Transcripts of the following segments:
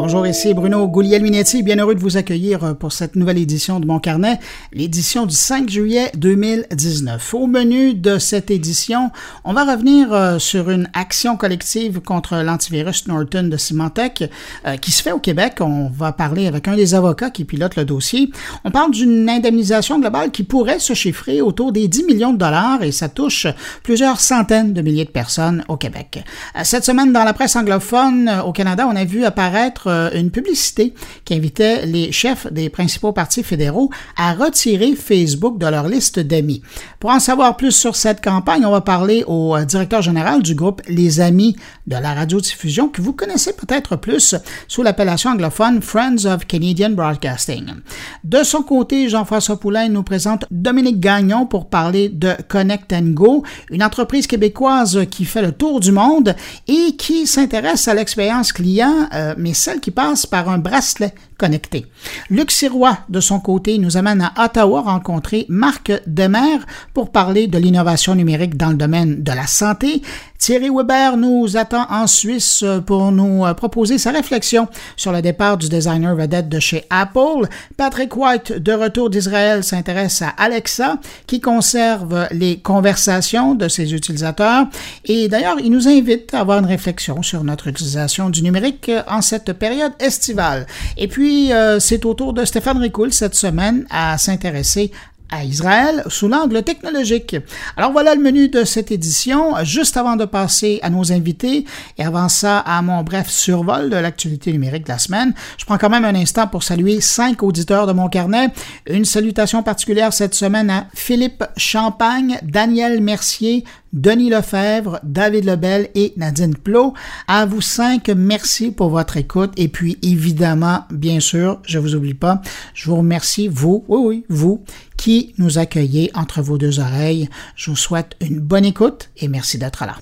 Bonjour, ici Bruno Gouliel-Minetti, bien heureux de vous accueillir euh, pour cette nouvelle édition de mon carnet, l'édition du 5 juillet 2019. Au menu de cette édition, on va revenir euh, sur une action collective contre l'antivirus Norton de Symantec euh, qui se fait au Québec. On va parler avec un des avocats qui pilote le dossier. On parle d'une indemnisation globale qui pourrait se chiffrer autour des 10 millions de dollars et ça touche plusieurs centaines de milliers de personnes au Québec. Cette semaine, dans la presse anglophone au Canada, on a vu apparaître euh, une publicité qui invitait les chefs des principaux partis fédéraux à retirer Facebook de leur liste d'amis. Pour en savoir plus sur cette campagne, on va parler au euh, directeur général du groupe Les Amis de la radiodiffusion, que vous connaissez peut-être plus sous l'appellation anglophone Friends of Canadian Broadcasting. De son côté, Jean-François Poulain nous présente Dominique Gagnon pour parler de Connect and Go, une entreprise québécoise qui fait le tour du monde et qui s'intéresse à l'expérience client, euh, mais celle qui passe par un bracelet connecté. Luc Sirois, de son côté, nous amène à Ottawa rencontrer Marc Demer pour parler de l'innovation numérique dans le domaine de la santé. Thierry Weber nous attend en Suisse pour nous proposer sa réflexion sur le départ du designer vedette de chez Apple. Patrick White, de retour d'Israël, s'intéresse à Alexa, qui conserve les conversations de ses utilisateurs. Et d'ailleurs, il nous invite à avoir une réflexion sur notre utilisation du numérique en cette période estivale. Et puis, euh, c'est au tour de Stéphane Ricoul cette semaine à s'intéresser à Israël sous l'angle technologique. Alors voilà le menu de cette édition. Juste avant de passer à nos invités et avant ça à mon bref survol de l'actualité numérique de la semaine, je prends quand même un instant pour saluer cinq auditeurs de mon carnet. Une salutation particulière cette semaine à Philippe Champagne, Daniel Mercier, Denis Lefebvre, David Lebel et Nadine Plot. À vous cinq, merci pour votre écoute. Et puis, évidemment, bien sûr, je vous oublie pas, je vous remercie, vous, oui, oui, vous, qui nous accueillez entre vos deux oreilles. Je vous souhaite une bonne écoute et merci d'être là.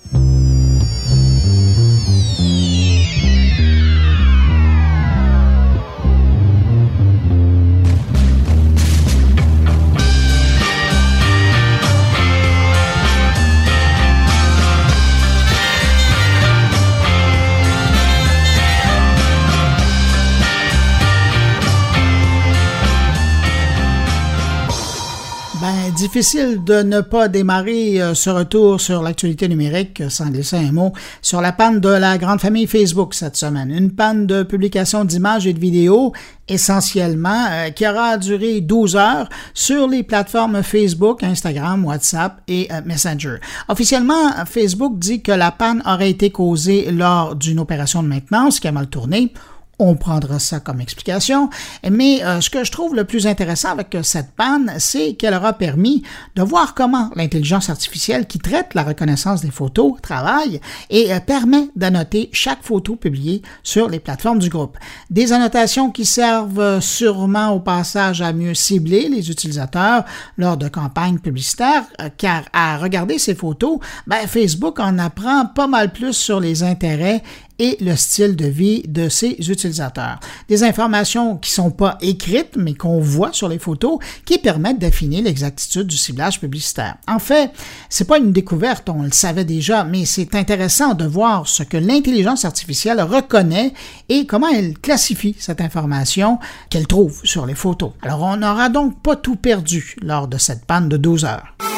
Difficile de ne pas démarrer euh, ce retour sur l'actualité numérique sans laisser un mot sur la panne de la grande famille Facebook cette semaine. Une panne de publication d'images et de vidéos essentiellement euh, qui aura duré 12 heures sur les plateformes Facebook, Instagram, WhatsApp et euh, Messenger. Officiellement, Facebook dit que la panne aurait été causée lors d'une opération de maintenance qui a mal tourné on prendra ça comme explication. Mais euh, ce que je trouve le plus intéressant avec euh, cette panne, c'est qu'elle aura permis de voir comment l'intelligence artificielle qui traite la reconnaissance des photos travaille et euh, permet d'annoter chaque photo publiée sur les plateformes du groupe. Des annotations qui servent sûrement au passage à mieux cibler les utilisateurs lors de campagnes publicitaires, car à regarder ces photos, ben, Facebook en apprend pas mal plus sur les intérêts et le style de vie de ses utilisateurs. Des informations qui sont pas écrites, mais qu'on voit sur les photos, qui permettent d'affiner l'exactitude du ciblage publicitaire. En fait, c'est pas une découverte, on le savait déjà, mais c'est intéressant de voir ce que l'intelligence artificielle reconnaît et comment elle classifie cette information qu'elle trouve sur les photos. Alors, on n'aura donc pas tout perdu lors de cette panne de 12 heures.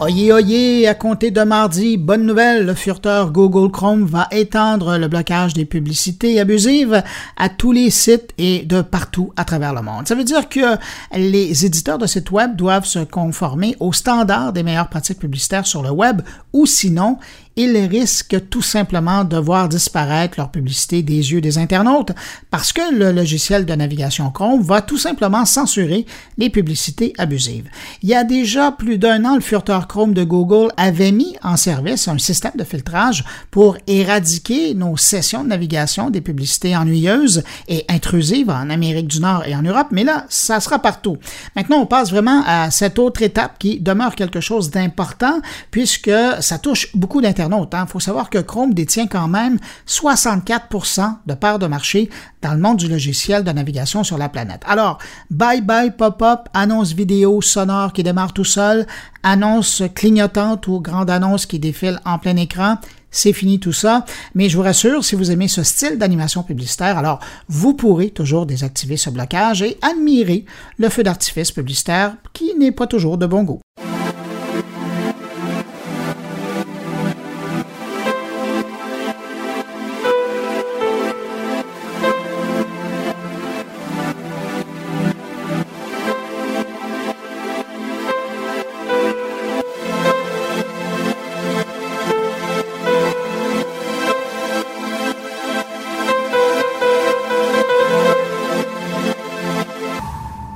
Oyez, oyez, à compter de mardi, bonne nouvelle, le furteur Google Chrome va étendre le blocage des publicités abusives à tous les sites et de partout à travers le monde. Ça veut dire que les éditeurs de sites web doivent se conformer aux standards des meilleures pratiques publicitaires sur le web ou sinon, ils risquent tout simplement de voir disparaître leur publicité des yeux des internautes parce que le logiciel de navigation Chrome va tout simplement censurer les publicités abusives. Il y a déjà plus d'un an, le furteur Chrome de Google avait mis en service un système de filtrage pour éradiquer nos sessions de navigation des publicités ennuyeuses et intrusives en Amérique du Nord et en Europe, mais là, ça sera partout. Maintenant, on passe vraiment à cette autre étape qui demeure quelque chose d'important puisque ça touche beaucoup d'internautes Il faut savoir que Chrome détient quand même 64% de part de marché dans le monde du logiciel de navigation sur la planète. Alors, bye bye pop-up, annonce vidéo sonore qui démarre tout seul, annonce clignotante ou grande annonce qui défile en plein écran c'est fini tout ça. Mais je vous rassure, si vous aimez ce style d'animation publicitaire, alors vous pourrez toujours désactiver ce blocage et admirer le feu d'artifice publicitaire qui n'est pas toujours de bon goût.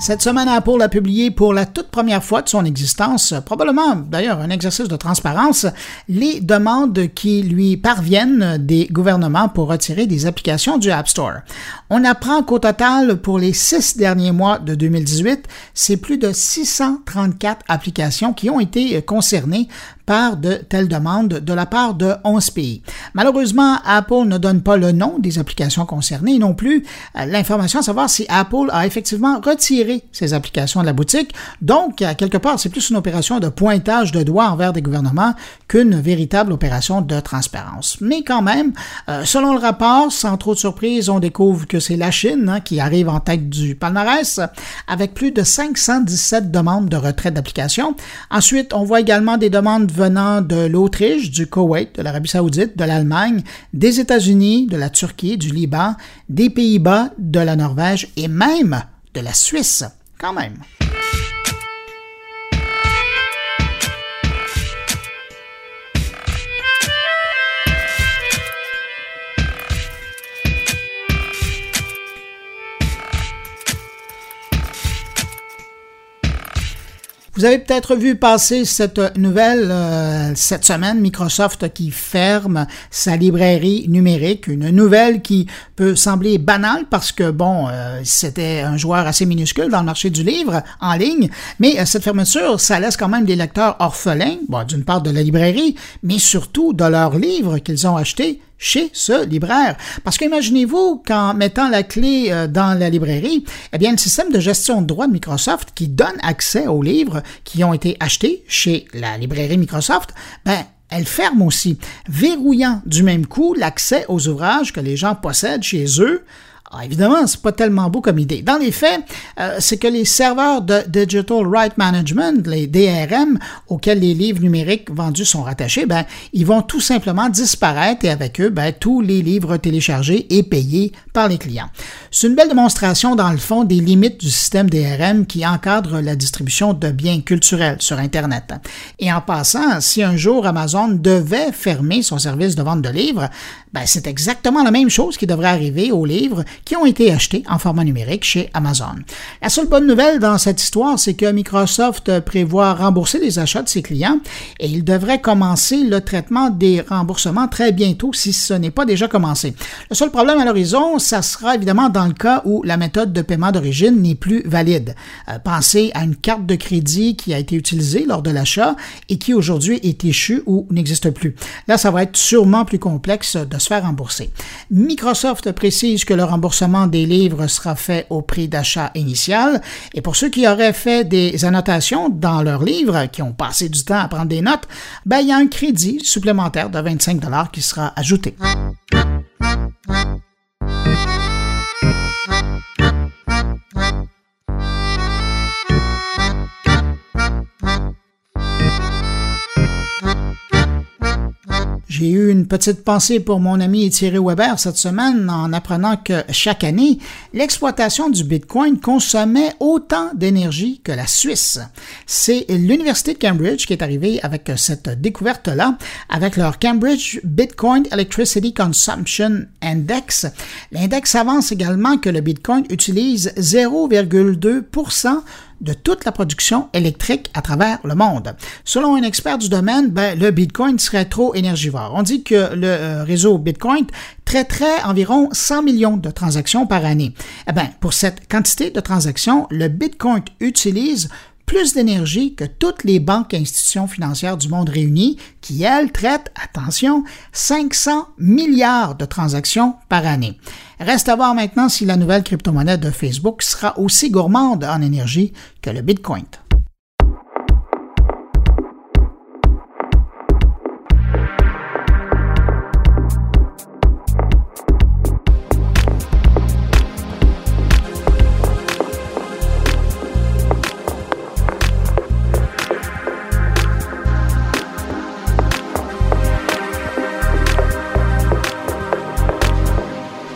Cette semaine, Apple a publié pour la toute première fois de son existence, probablement d'ailleurs un exercice de transparence, les demandes qui lui parviennent des gouvernements pour retirer des applications du App Store. On apprend qu'au total, pour les six derniers mois de 2018, c'est plus de 634 applications qui ont été concernées par de telles demandes de la part de 11 pays. Malheureusement, Apple ne donne pas le nom des applications concernées non plus euh, l'information à savoir si Apple a effectivement retiré ces applications de la boutique. Donc, quelque part, c'est plus une opération de pointage de doigts envers des gouvernements qu'une véritable opération de transparence. Mais quand même, euh, selon le rapport, sans trop de surprise, on découvre que c'est la Chine hein, qui arrive en tête du palmarès avec plus de 517 demandes de retrait d'application. Ensuite, on voit également des demandes venant de l'Autriche, du Koweït, de l'Arabie saoudite, de l'Allemagne, des États-Unis, de la Turquie, du Liban, des Pays-Bas, de la Norvège et même de la Suisse, quand même. Vous avez peut-être vu passer cette nouvelle euh, cette semaine, Microsoft qui ferme sa librairie numérique, une nouvelle qui peut sembler banale parce que, bon, euh, c'était un joueur assez minuscule dans le marché du livre en ligne, mais euh, cette fermeture, ça laisse quand même des lecteurs orphelins, bon, d'une part de la librairie, mais surtout de leurs livres qu'ils ont achetés chez ce libraire. Parce qu'imaginez-vous qu'en mettant la clé euh, dans la librairie, eh bien, le système de gestion de droits de Microsoft qui donne accès aux livres qui ont été achetés chez la librairie Microsoft, ben, elle ferme aussi, verrouillant du même coup l'accès aux ouvrages que les gens possèdent chez eux ah, évidemment, c'est pas tellement beau comme idée. Dans les faits, euh, c'est que les serveurs de Digital Right Management, les DRM, auxquels les livres numériques vendus sont rattachés, ben, ils vont tout simplement disparaître et avec eux, ben, tous les livres téléchargés et payés par les clients. C'est une belle démonstration, dans le fond, des limites du système DRM qui encadre la distribution de biens culturels sur Internet. Et en passant, si un jour Amazon devait fermer son service de vente de livres, ben, c'est exactement la même chose qui devrait arriver aux livres qui ont été achetés en format numérique chez Amazon. La seule bonne nouvelle dans cette histoire, c'est que Microsoft prévoit rembourser les achats de ses clients et il devrait commencer le traitement des remboursements très bientôt si ce n'est pas déjà commencé. Le seul problème à l'horizon, ça sera évidemment dans le cas où la méthode de paiement d'origine n'est plus valide. Euh, pensez à une carte de crédit qui a été utilisée lors de l'achat et qui aujourd'hui est échue ou n'existe plus. Là, ça va être sûrement plus complexe de se faire rembourser. Microsoft précise que le remboursement des livres sera fait au prix d'achat initial et pour ceux qui auraient fait des annotations dans leurs livres, qui ont passé du temps à prendre des notes, ben, il y a un crédit supplémentaire de 25 dollars qui sera ajouté. J'ai eu une petite pensée pour mon ami Thierry Weber cette semaine en apprenant que chaque année, l'exploitation du Bitcoin consommait autant d'énergie que la Suisse. C'est l'Université de Cambridge qui est arrivée avec cette découverte-là, avec leur Cambridge Bitcoin Electricity Consumption Index. L'index avance également que le Bitcoin utilise 0,2 de toute la production électrique à travers le monde. Selon un expert du domaine, ben, le Bitcoin serait trop énergivore. On dit que le euh, réseau Bitcoin traiterait environ 100 millions de transactions par année. Eh ben, pour cette quantité de transactions, le Bitcoin utilise plus d'énergie que toutes les banques et institutions financières du monde réunies, qui, elles, traitent, attention, 500 milliards de transactions par année. Reste à voir maintenant si la nouvelle crypto-monnaie de Facebook sera aussi gourmande en énergie que le Bitcoin.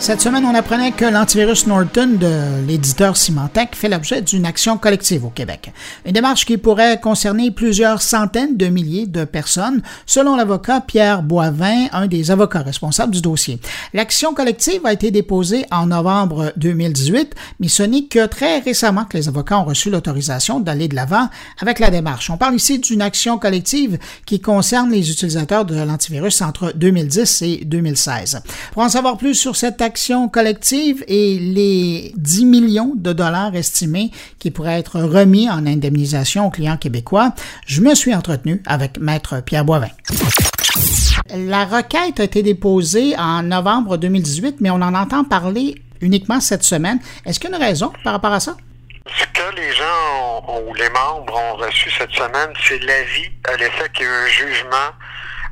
Cette semaine, on apprenait que l'antivirus Norton de l'éditeur Symantec fait l'objet d'une action collective au Québec. Une démarche qui pourrait concerner plusieurs centaines de milliers de personnes, selon l'avocat Pierre Boivin, un des avocats responsables du dossier. L'action collective a été déposée en novembre 2018, mais ce n'est que très récemment que les avocats ont reçu l'autorisation d'aller de l'avant avec la démarche. On parle ici d'une action collective qui concerne les utilisateurs de l'antivirus entre 2010 et 2016. Pour en savoir plus sur cette collective et les 10 millions de dollars estimés qui pourraient être remis en indemnisation aux clients québécois, je me suis entretenu avec Maître Pierre Boivin. La requête a été déposée en novembre 2018, mais on en entend parler uniquement cette semaine. Est-ce qu'il y a une raison par rapport à ça? Ce que les gens ou les membres ont reçu cette semaine, c'est l'avis à l'effet qu'il y a eu un jugement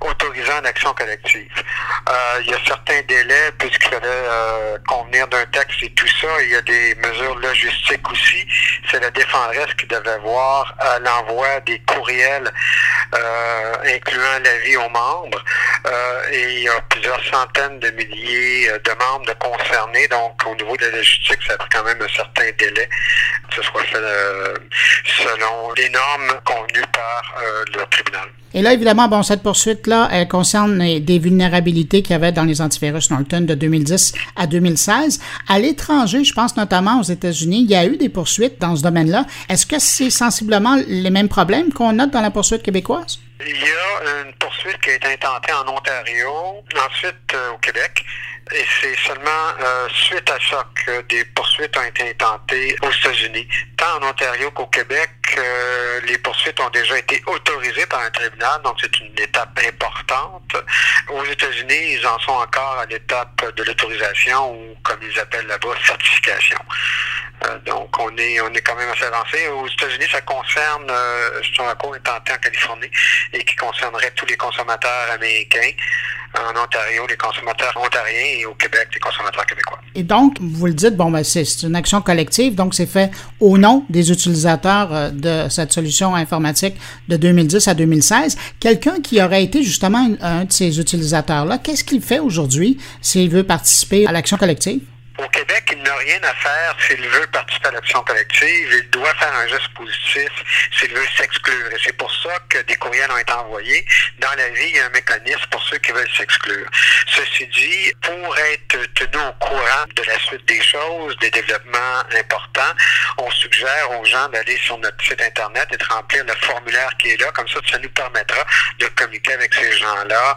autorisant l'action collective. Euh, il y a certains délais puisqu'il fallait euh, convenir d'un texte et tout ça. Il y a des mesures logistiques aussi. C'est la défendresse qui devait voir à l'envoi des courriels euh, incluant l'avis aux membres. et il y a plusieurs centaines de milliers de membres concernés. Donc, au niveau de la logistique, ça a pris quand même un certain délai que ce soit fait selon les normes convenues par le tribunal. Et là, évidemment, bon, cette poursuite-là, elle concerne des vulnérabilités qu'il y avait dans les antivirus Norton de 2010 à 2016. À l'étranger, je pense notamment aux États-Unis, il y a eu des poursuites dans ce domaine-là. Est-ce que c'est sensiblement les mêmes problèmes qu'on note dans la poursuite québécoise? Il y a une poursuite qui a été intentée en Ontario, ensuite euh, au Québec. Et c'est seulement euh, suite à ça que des poursuites ont été intentées aux États-Unis. Tant en Ontario qu'au Québec, les poursuites ont déjà été autorisées par un tribunal, donc c'est une étape importante. Aux États-Unis, ils en sont encore à l'étape de l'autorisation ou, comme ils appellent là-bas, certification. Euh, donc, on est, on est quand même assez avancé. Aux États-Unis, ça concerne, euh, c'est un cours intenté en Californie et qui concernerait tous les consommateurs américains. En Ontario, les consommateurs ontariens et au Québec, les consommateurs québécois. Et donc, vous le dites, bon, ben, c'est une action collective, donc c'est fait au nom des utilisateurs euh, de cette solution informatique de 2010 à 2016. Quelqu'un qui aurait été justement un de ces utilisateurs-là, qu'est-ce qu'il fait aujourd'hui s'il veut participer à l'action collective? Au Québec, il n'a rien à faire s'il veut participer à l'action collective. Il doit faire un geste positif s'il veut s'exclure. Et c'est pour ça que des courriels ont été envoyés. Dans la vie, il y a un mécanisme pour ceux qui veulent s'exclure. Ceci dit, pour être tenu au courant de la suite des choses, des développements importants, on suggère aux gens d'aller sur notre site Internet et de remplir le formulaire qui est là. Comme ça, ça nous permettra de communiquer avec ces gens-là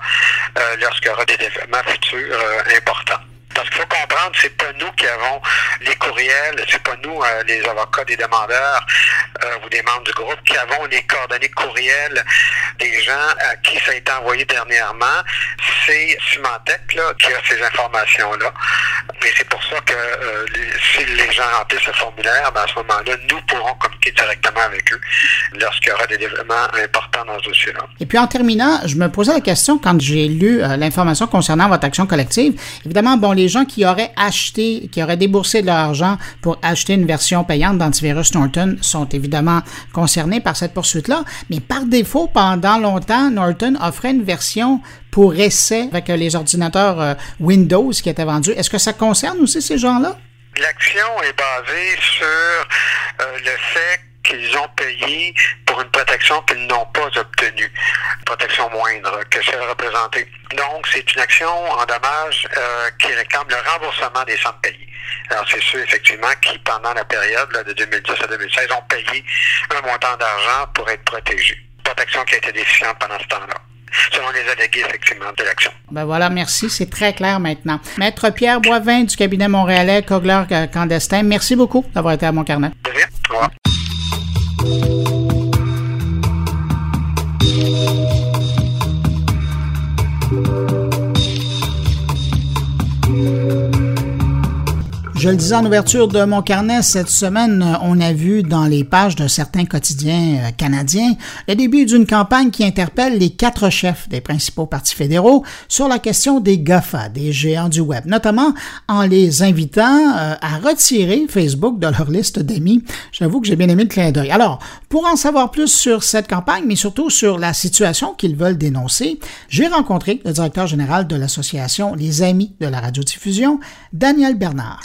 euh, lorsqu'il y aura des développements futurs euh, importants. Parce qu'il faut comprendre, c'est pas nous qui avons les courriels, c'est pas nous, euh, les avocats des demandeurs euh, ou des membres du groupe, qui avons les coordonnées courriels des gens à qui ça a été envoyé dernièrement. C'est Symantec là, qui a ces informations-là. Mais c'est pour ça que euh, si les gens remplissent ce formulaire, ben, à ce moment-là, nous pourrons communiquer directement avec eux lorsqu'il y aura des développements importants dans ce dossier-là. Et puis en terminant, je me posais la question quand j'ai lu l'information concernant votre action collective. Évidemment, bon, les les gens qui auraient acheté, qui auraient déboursé de leur argent pour acheter une version payante d'antivirus Norton sont évidemment concernés par cette poursuite-là. Mais par défaut, pendant longtemps, Norton offrait une version pour essai avec les ordinateurs euh, Windows qui étaient vendus. Est-ce que ça concerne aussi ces gens-là? L'action est basée sur euh, le fait qu'ils ont payé pour une protection qu'ils n'ont pas obtenue, une protection moindre que celle représentée. Donc, c'est une action en dommage euh, qui réclame le remboursement des sommes payées. Alors, c'est ceux, effectivement, qui, pendant la période de 2010 à 2016, ont payé un montant d'argent pour être protégés. Protection qui a été déficiente pendant ce temps-là selon les allégués, effectivement, de l'action. Ben voilà, merci. C'est très clair maintenant. Maître Pierre Boivin du cabinet montréalais Cogler Candestin, merci beaucoup d'avoir été à mon carnet. De rien. Je le disais en ouverture de mon carnet, cette semaine, on a vu dans les pages de certains quotidiens euh, canadiens le début d'une campagne qui interpelle les quatre chefs des principaux partis fédéraux sur la question des GAFA, des géants du web, notamment en les invitant euh, à retirer Facebook de leur liste d'amis. J'avoue que j'ai bien aimé le clin d'œil. Alors, pour en savoir plus sur cette campagne, mais surtout sur la situation qu'ils veulent dénoncer, j'ai rencontré le directeur général de l'association Les Amis de la radiodiffusion, Daniel Bernard.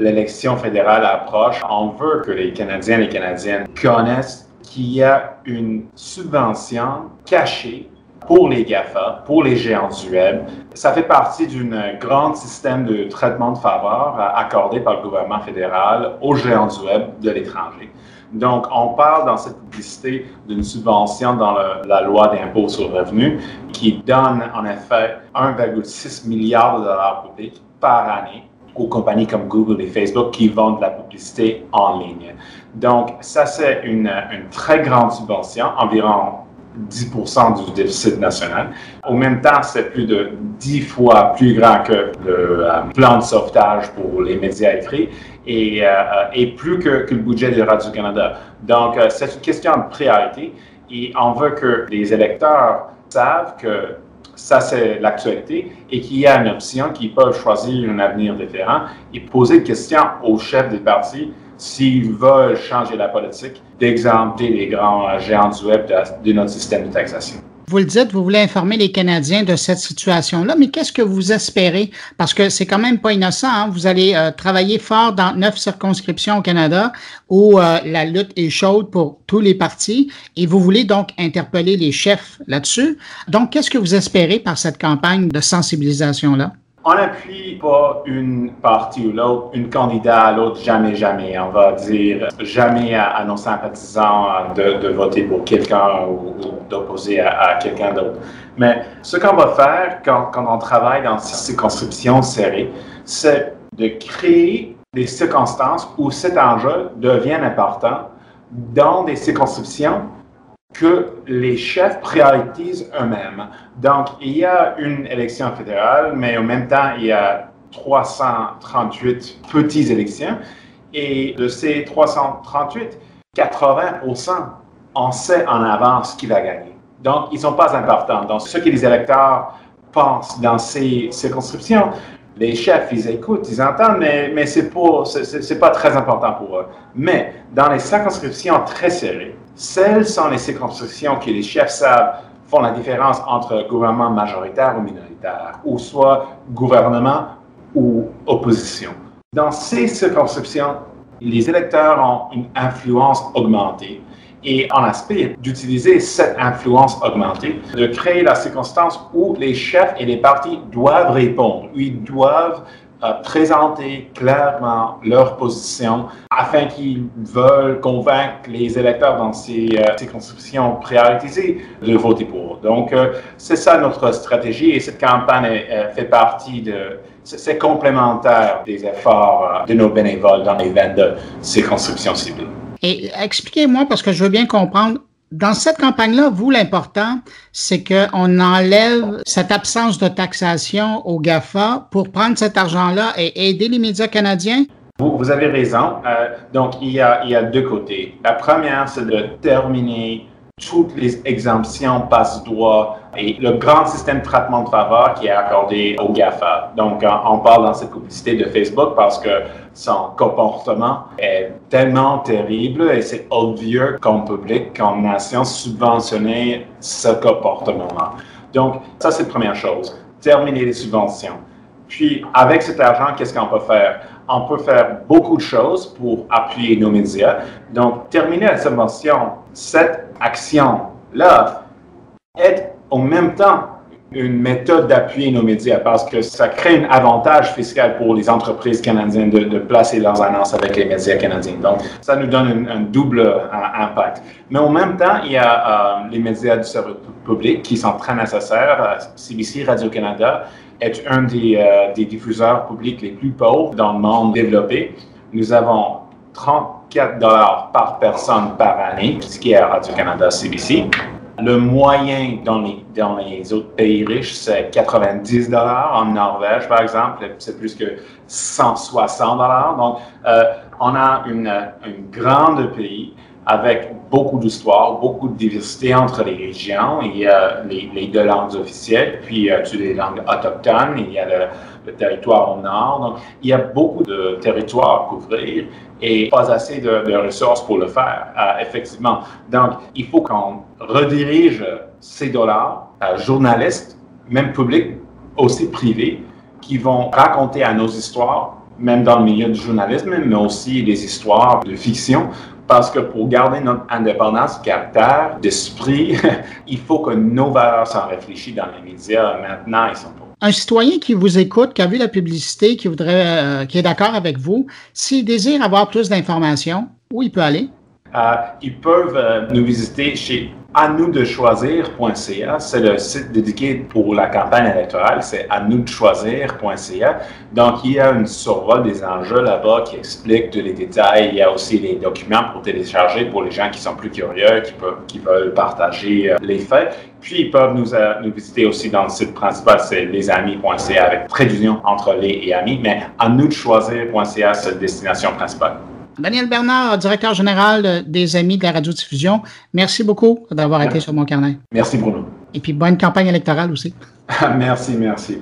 L'élection fédérale approche. On veut que les Canadiens et les Canadiennes connaissent qu'il y a une subvention cachée pour les GAFA, pour les géants du web. Ça fait partie d'un grand système de traitement de faveur accordé par le gouvernement fédéral aux géants du web de l'étranger. Donc, on parle dans cette publicité d'une subvention dans la loi d'impôt sur le revenu qui donne en effet 1,6 milliard de dollars publics par année aux compagnies comme Google et Facebook qui vendent la publicité en ligne. Donc, ça, c'est une, très grande subvention, environ 10 du déficit national. Au même temps, c'est plus de 10 fois plus grand que le euh, plan de sauvetage pour les médias écrits et, euh, plus que, que, le budget de Radio-Canada. Donc, euh, c'est une question de priorité et on veut que les électeurs savent que ça, c'est l'actualité, et qu'il y a une option qu'ils peuvent choisir un avenir différent et poser des questions aux chefs des partis s'ils veulent changer la politique, d'exempter les grands géants du web de notre système de taxation. Vous le dites, vous voulez informer les Canadiens de cette situation-là, mais qu'est-ce que vous espérez? Parce que c'est quand même pas innocent. Hein? Vous allez euh, travailler fort dans neuf circonscriptions au Canada où euh, la lutte est chaude pour tous les partis et vous voulez donc interpeller les chefs là-dessus. Donc, qu'est-ce que vous espérez par cette campagne de sensibilisation-là? On n'appuie pas une partie ou l'autre, une candidat à l'autre, jamais, jamais. On va dire jamais à, nos sympathisants de, voter pour quelqu'un ou, d'opposer à, quelqu'un d'autre. Mais ce qu'on va faire quand, quand on travaille dans ces circonscriptions serrées, c'est de créer des circonstances où cet enjeu devient important dans des circonscriptions que les chefs prioritisent eux-mêmes. Donc, il y a une élection fédérale, mais en même temps, il y a 338 petites élections. Et de ces 338, 80 on sait en avance qui va gagner. Donc, ils ne sont pas importants. Donc, ce que les électeurs pensent dans ces circonscriptions, les chefs, ils écoutent, ils entendent, mais, mais ce n'est pas très important pour eux. Mais dans les circonscriptions très serrées, celles sont les circonscriptions que les chefs savent font la différence entre gouvernement majoritaire ou minoritaire, ou soit gouvernement ou opposition. Dans ces circonscriptions, les électeurs ont une influence augmentée et en aspect d'utiliser cette influence augmentée, de créer la circonstance où les chefs et les partis doivent répondre, où ils doivent présenter clairement leur position afin qu'ils veulent convaincre les électeurs dans ces euh, circonscriptions prioritisées de voter pour. Donc, euh, c'est ça notre stratégie et cette campagne euh, fait partie de, c'est complémentaire des efforts de nos bénévoles dans les 22 circonscriptions ciblées. Et expliquez-moi, parce que je veux bien comprendre, dans cette campagne-là, vous, l'important, c'est qu'on enlève cette absence de taxation au GAFA pour prendre cet argent-là et aider les médias canadiens? Vous, avez raison. Euh, donc, il y, a, il y a deux côtés. La première, c'est de terminer toutes les exemptions passe-droit et le grand système de traitement de faveur qui est accordé au GAFA. Donc, on parle dans cette publicité de Facebook parce que son comportement est tellement terrible et c'est obvieux comme public, comme nation, subventionner ce comportement-là. Donc, ça, c'est la première chose. Terminer les subventions. Puis, avec cet argent, qu'est-ce qu'on peut faire? On peut faire beaucoup de choses pour appuyer nos médias. Donc, terminer la subvention, cette action-là est en même temps une méthode d'appuyer nos médias parce que ça crée un avantage fiscal pour les entreprises canadiennes de, placer leurs annonces avec les médias canadiens. Donc, ça nous donne un, double euh, impact. Mais en même temps, il y a euh, les médias du service public qui sont très nécessaires. CBC euh, Radio-Canada est un des, des diffuseurs publics les plus pauvres dans le monde développé. Nous avons 34 dollars par personne par année, ce qui est à Radio-Canada CBC. Le moyen dans les, dans les autres pays riches, c'est 90 dollars. En Norvège, par exemple, c'est plus que 160 dollars. Donc, euh, on a une, une grande pays avec beaucoup d'histoire, beaucoup de diversité entre les régions. Il y a les, deux langues officielles, puis il y a les langues autochtones, il y a le, territoire au nord. Donc, il y a beaucoup de territoires à couvrir et pas assez de, ressources pour le faire, euh, effectivement. Donc, il faut qu'on redirige ces dollars à journalistes, même publics, aussi privés, qui vont raconter à nos histoires même dans le milieu du journalisme, mais aussi des histoires de fiction, parce que pour garder notre indépendance caractère, d'esprit, il faut que nos valeurs soient réfléchies dans les médias. Maintenant, ils sont pas. Un citoyen qui vous écoute, qui a vu la publicité, qui voudrait, euh, qui est d'accord avec vous, s'il désire avoir plus d'informations, où il peut aller? Euh, ils peuvent euh, nous visiter chez à nous de choisir.ca. C'est le site dédié pour la campagne électorale. C'est à nous de choisir.ca. Donc, il y a une survol des enjeux là-bas qui explique tous les détails. Il y a aussi les documents pour télécharger pour les gens qui sont plus curieux, qui, veulent partager euh, les faits. Puis, ils peuvent nous, visiter aussi dans le site principal, c'est lesamis.ca avec d'union entre les et amis. Mais à nous de choisir.ca, c'est la destination principale. Daniel Bernard, directeur général des Amis de la radiodiffusion, merci beaucoup d'avoir été sur mon carnet. Merci Bruno. Et puis bonne campagne électorale aussi. merci, merci.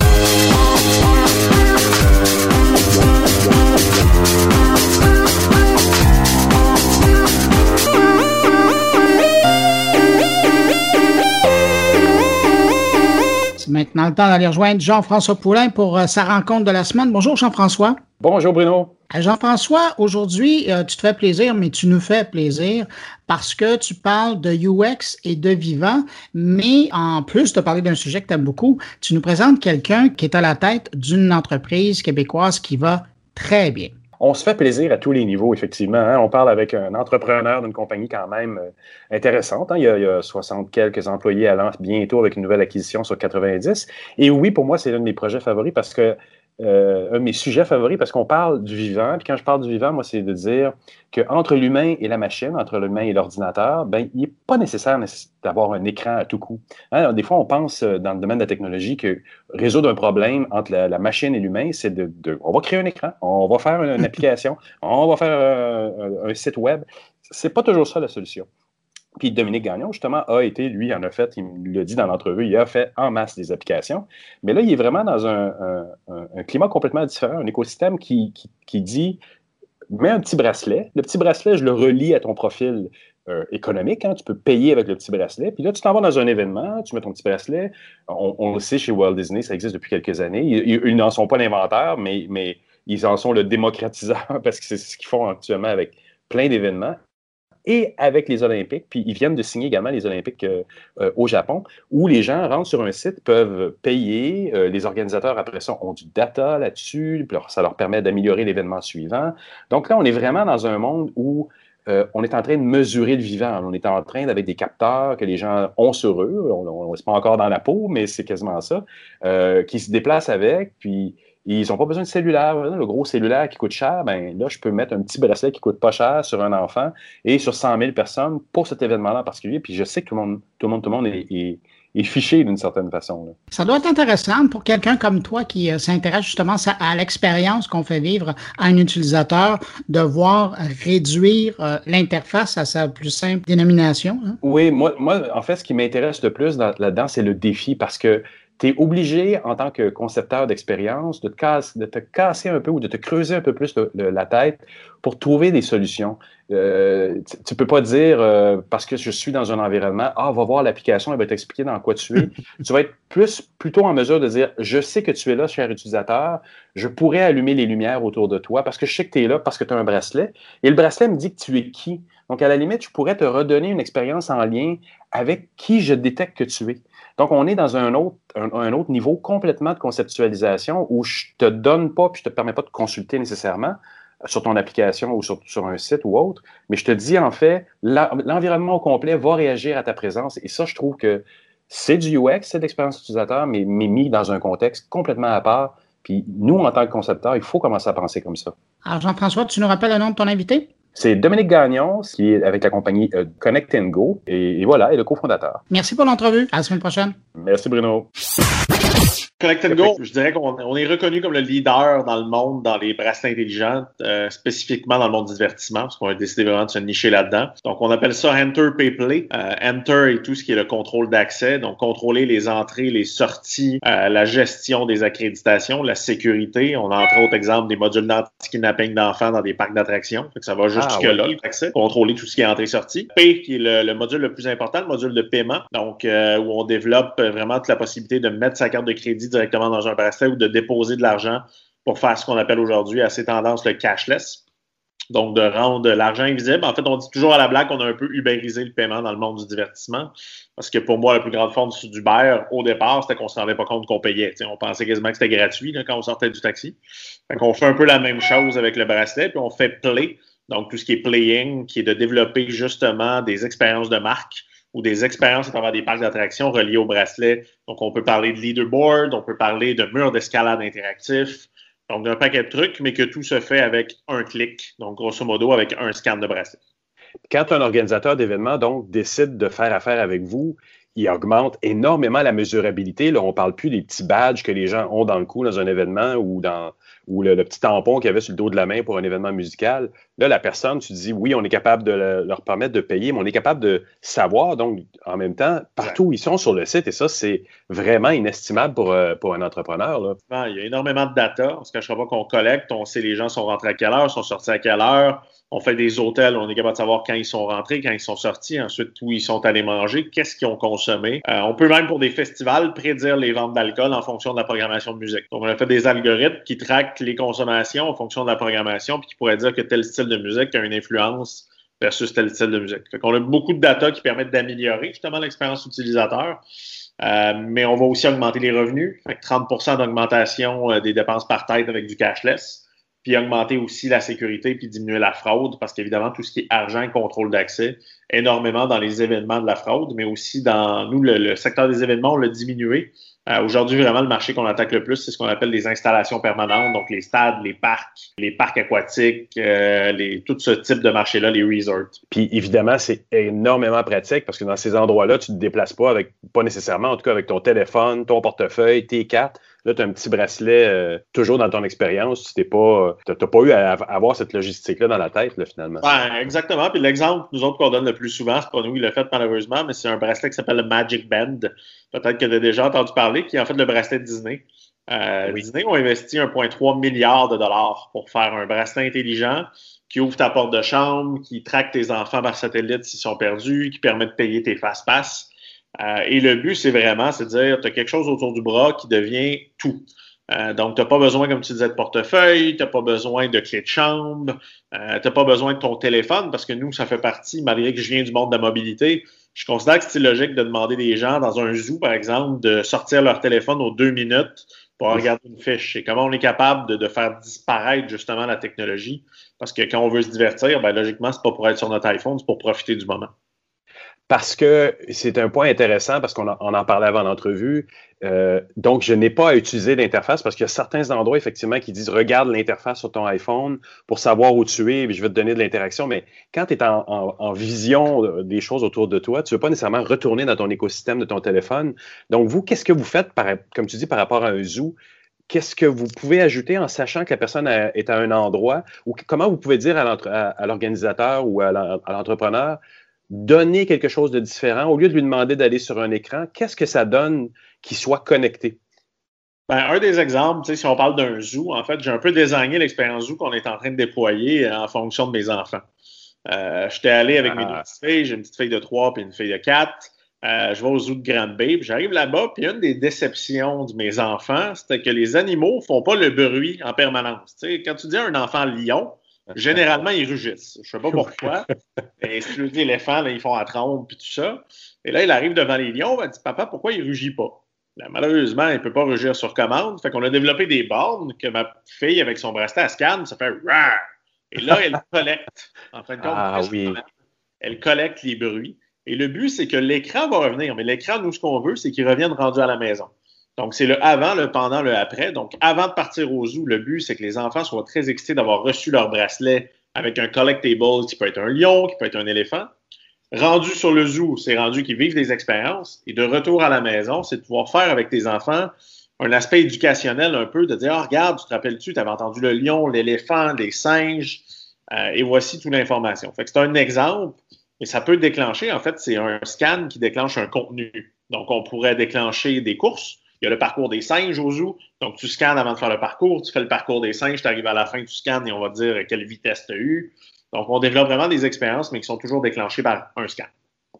C'est maintenant le temps d'aller rejoindre Jean-François Poulain pour euh, sa rencontre de la semaine. Bonjour Jean-François. Bonjour Bruno. Euh, Jean-François, aujourd'hui, euh, tu te fais plaisir, mais tu nous fais plaisir parce que tu parles de UX et de vivant, mais en plus de parler d'un sujet que tu aimes beaucoup, tu nous présentes quelqu'un qui est à la tête d'une entreprise québécoise qui va très bien. On se fait plaisir à tous les niveaux, effectivement. Hein. On parle avec un entrepreneur d'une compagnie quand même euh, intéressante. Hein. Il, y a, il, y a, 60 quelques employés à bientôt avec une nouvelle acquisition sur 90. Et oui, pour moi, c'est l'un de mes projets favoris parce que euh, un de mes sujets favoris parce qu'on parle du vivant. Puis quand je parle du vivant, moi, c'est de dire qu'entre l'humain et la machine, entre l'humain et l'ordinateur, ben, il n'est pas nécessaire d'avoir un écran à tout coup. Hein, des fois, on pense euh, dans le domaine de la technologie que résoudre un problème entre la, machine et l'humain, c'est de, On va créer un écran, on va faire une, application, on va faire un, un site web. C'est pas toujours ça la solution. Puis Dominique Gagnon, justement, a été, lui, en a fait, il l'a dit dans l'entrevue, il a fait en masse des applications. Mais là, il est vraiment dans un, climat complètement différent, un écosystème qui, dit mets un petit bracelet. Le petit bracelet, je le relie à ton profil euh, économique. Hein. tu peux payer avec le petit bracelet. Puis là, tu t'en vas dans un événement, tu mets ton petit bracelet. On, le sait chez Walt Disney, ça existe depuis quelques années. Ils, n'en sont pas l'inventeur, mais, mais ils en sont le démocratiseur parce que c'est ce qu'ils font actuellement avec plein d'événements et avec les Olympiques. Puis ils viennent de signer également les Olympiques euh, euh, au Japon, où les gens rentrent sur un site, peuvent payer. Euh, les organisateurs, après ça, ont du data là-dessus. Ça leur permet d'améliorer l'événement suivant. Donc là, on est vraiment dans un monde où on est en train de mesurer le vivant. On est en train, avec des capteurs que les gens ont sur eux, on n'est pas encore dans la peau, mais c'est quasiment ça, qui se déplacent avec, puis ils n'ont pas besoin de cellulaire. Le gros cellulaire qui coûte cher, ben là, je peux mettre un petit bracelet qui coûte pas cher sur un enfant et sur 100 000 personnes pour cet événement-là en particulier. Puis je sais que tout le monde, tout le monde, tout le monde est, fiché d'une certaine façon. Ça doit être intéressant pour quelqu'un comme toi qui euh, s'intéresse justement à, l'expérience qu'on fait vivre à un utilisateur de voir réduire euh, l'interface à sa plus simple dénomination. Hein? Oui, moi, moi, en fait, ce qui m'intéresse le plus là-dedans, c'est le défi parce que tu es obligé, en tant que concepteur d'expérience, de, de, te casser un peu ou de te creuser un peu plus la tête pour trouver des solutions. Euh, tu ne peux pas dire, euh, parce que je suis dans un environnement, ah, va voir l'application, elle va t'expliquer dans quoi tu es. tu vas être plus, plutôt en mesure de dire, je sais que tu es là, cher utilisateur, je pourrais allumer les lumières autour de toi parce que je sais que tu es là, parce que tu as un bracelet. Et le bracelet me dit que tu es qui. Donc, à la limite, je pourrais te redonner une expérience en lien avec qui je détecte que tu es. Donc, on est dans un autre, niveau complètement de conceptualisation où je te donne pas puis je ne te permets pas de consulter nécessairement sur ton application ou sur, sur, un site ou autre, mais je te dis en fait, l'environnement au complet va réagir à ta présence. Et ça, je trouve que c'est du UX, c'est de l'expérience utilisateur, mais, mais mis dans un contexte complètement à part. Puis nous, en tant que concepteurs, il faut commencer à penser comme ça. Alors, Jean-François, tu nous rappelles le nom de ton invité? C'est Dominique Gagnon, qui est avec la compagnie euh, Connect Go, et, et voilà, est le cofondateur. Merci pour l'entrevue. À la semaine prochaine. Merci, Bruno. Connect Go, je dirais qu'on est reconnu comme le leader dans le monde dans les bracelets intelligents, euh, spécifiquement dans le monde du divertissement, parce qu'on a décidé vraiment de se nicher là-dedans. Donc, on appelle ça Enter Pay Play. Euh, Enter et tout ce qui est le contrôle d'accès, donc contrôler les entrées, les sorties, euh, la gestion des accréditations, la sécurité. On a entre autres exemple des modules d'anti-kidnapping d'enfants dans des parcs d'attractions. Ça va jusque-là, ah, l'accès. Contrôler tout ce qui est entrée-sortie. P, qui est le, le, module le plus important, le module de paiement, donc où on développe vraiment toute la possibilité de mettre sa carte de crédit directement dans un bracelet ou de déposer de l'argent pour faire ce qu'on appelle aujourd'hui à ces tendances le cashless. Donc, de rendre l'argent invisible. En fait, on dit toujours à la blague qu'on a un peu ubérisé le paiement dans le monde du divertissement. Parce que pour moi, la plus grande forme d'Uber, au départ, c'était qu'on ne se rendait pas compte qu'on payait. on pensait quasiment que c'était gratuit quand on sortait du taxi. Donc, on fait un peu la même chose avec le bracelet, puis on fait play. Donc, tout ce qui est playing, qui est de développer justement des expériences de marque ou des expériences à travers des parcs d'attractions reliés au bracelet. Donc, on peut parler de leaderboard, on peut parler de murs d'escalade interactifs, donc d'un paquet de trucs, mais que tout se fait avec un clic, donc grosso modo avec un scan de bracelet. Quand un organisateur d'événements donc décide de faire affaire avec vous, il augmente énormément la mesurabilité. Là, on ne parle plus des petits badges que les gens ont dans le cou dans un événement ou dans ou le, petit tampon qu'il y avait sur le dos de la main pour un événement musical. Là, la personne, tu dis oui, on est capable de leur permettre de payer, mais on est capable de savoir, donc, en même temps, partout où ils sont sur le site, et ça, c'est vraiment inestimable pour, euh, un entrepreneur. Il y a énormément de data. On ne se cachera pas qu'on collecte, on sait les gens sont rentrés à quelle heure, sont sortis à quelle heure, on fait des hôtels, on est capable de savoir quand ils sont rentrés, quand ils sont sortis, ensuite où ils sont allés manger, qu'est-ce qu'ils ont consommé. Euh, on peut même pour des festivals prédire les ventes d'alcool en fonction de la programmation de musique. Donc on a fait des algorithmes qui traquent les consommations en fonction de la programmation, puis qui pourraient dire que tel style de musique a une influence versus tel style de musique. Fait qu'on a beaucoup de data qui permettent d'améliorer justement l'expérience utilisateur. Euh, mais on va aussi augmenter les revenus. Fait 30% d'augmentation euh, des dépenses par tête avec du cashless puis augmenter aussi la sécurité, puis diminuer la fraude, parce qu'évidemment, tout ce qui est argent contrôle d'accès, énormément dans les événements de la fraude, mais aussi dans nous, le, secteur des événements, on l'a diminué. Euh, aujourd'hui, vraiment, le marché qu'on attaque le plus, c'est ce qu'on appelle les installations permanentes, donc les stades, les parcs, les parcs aquatiques, euh, les, tout ce type de marché-là, les resorts. Puis évidemment, c'est énormément pratique parce que dans ces endroits-là, tu ne te déplaces pas avec, pas nécessairement, en tout cas avec ton téléphone, ton portefeuille, tes cartes. Là, tu as un petit bracelet euh, toujours dans ton expérience. Tu n'as pas, pas eu à avoir cette logistique-là dans la tête, finalement. Ouais, exactement. Puis l'exemple, nous autres, qu'on donne le plus souvent, c'est pas nous qui l'a fait malheureusement, mais c'est un bracelet qui s'appelle le Magic Band. Peut-être que tu as déjà entendu parler, qui est en fait le bracelet Disney. Euh, Disney ont investi 1,3 milliard de dollars pour faire un bracelet intelligent qui ouvre ta porte de chambre, qui traque tes enfants par satellite s'ils sont perdus, qui permet de payer tes fast-pass. Euh, et le but, c'est vraiment, c'est de dire, tu as quelque chose autour du bras qui devient tout. Euh, donc, tu n'as pas besoin, comme tu disais, de portefeuille, tu n'as pas besoin de clé de chambre, euh, tu n'as pas besoin de ton téléphone, parce que nous, ça fait partie, malgré que je viens du monde de la mobilité, je considère que c'est logique de demander des gens dans un zoo, par exemple, de sortir leur téléphone aux deux minutes pour regarder une fiche. Et comment on est capable de, faire disparaître justement la technologie? Parce que quand on veut se divertir, ben, logiquement, c'est pas pour être sur notre iPhone, c'est pour profiter du moment parce que c'est un point intéressant, parce qu'on en, parlait avant l'entrevue. Euh, donc, je n'ai pas à utiliser l'interface parce qu'il y a certains endroits, effectivement, qui disent regarde l'interface sur ton iPhone pour savoir où tu es, et je vais te donner de l'interaction. Mais quand tu es en, vision des choses autour de toi, tu ne veux pas nécessairement retourner dans ton écosystème de ton téléphone. Donc, vous, qu'est-ce que vous faites, par, comme tu dis, par rapport à un zoo? Qu'est-ce que vous pouvez ajouter en sachant que la personne est à un endroit? Ou comment vous pouvez dire à l'organisateur ou à l'entrepreneur donner quelque chose de différent, au lieu de lui demander d'aller sur un écran, qu'est-ce que ça donne qu'il soit connecté? Ben, un des exemples, si on parle d'un zoo, en fait, j'ai un peu désigné l'expérience zoo qu'on est en train de déployer euh, en fonction de mes enfants. Euh, J'étais allé avec mes deux ah. petites filles, j'ai une petite fille de 3 et une fille de 4. Euh, je vais au zoo de Grande Bay, j'arrive là-bas, puis une des déceptions de mes enfants, c'était que les animaux font pas le bruit en permanence. quand tu dis à un enfant lion, Généralement, ils rugissent. Je ne sais pas pourquoi. Et si tu dis éléphants, ils font à trompe et tout ça. Et là, il arrive devant les lions, il dit Papa, pourquoi il ne rugit pas? malheureusement, il ne peut pas rugir sur commande. Fait qu'on a développé des bornes que ma fille, avec son bracelet, à scanne, ça fait Rar! Et là, elle collecte. En fin de compte, ah, oui. elle collecte les bruits. Et le but, c'est que l'écran va revenir. Mais l'écran, nous, ce qu'on veut, c'est qu'il revienne rendu à la maison. Donc, c'est le avant, le pendant, le après. Donc, avant de partir au zoo, le but, c'est que les enfants soient très excités d'avoir reçu leur bracelet avec un collectible qui peut être un lion, qui peut être un éléphant. Rendu sur le zoo, c'est rendu qu'ils vivent des expériences. Et de retour à la maison, c'est de pouvoir faire avec tes enfants un aspect éducationnel un peu, de dire, oh, regarde, tu te rappelles-tu, tu avais entendu le lion, l'éléphant, les singes, euh, et voici toute l'information. Fait que c'est un exemple, et ça peut déclencher, en fait, c'est un scan qui déclenche un contenu. Donc, on pourrait déclencher des courses. Il y a le parcours des singes au zoo. Donc, tu scannes avant de faire le parcours. Tu fais le parcours des singes, tu arrives à la fin, tu scannes et on va te dire quelle vitesse tu as eu. Donc, on développe vraiment des expériences, mais qui sont toujours déclenchées par un scan.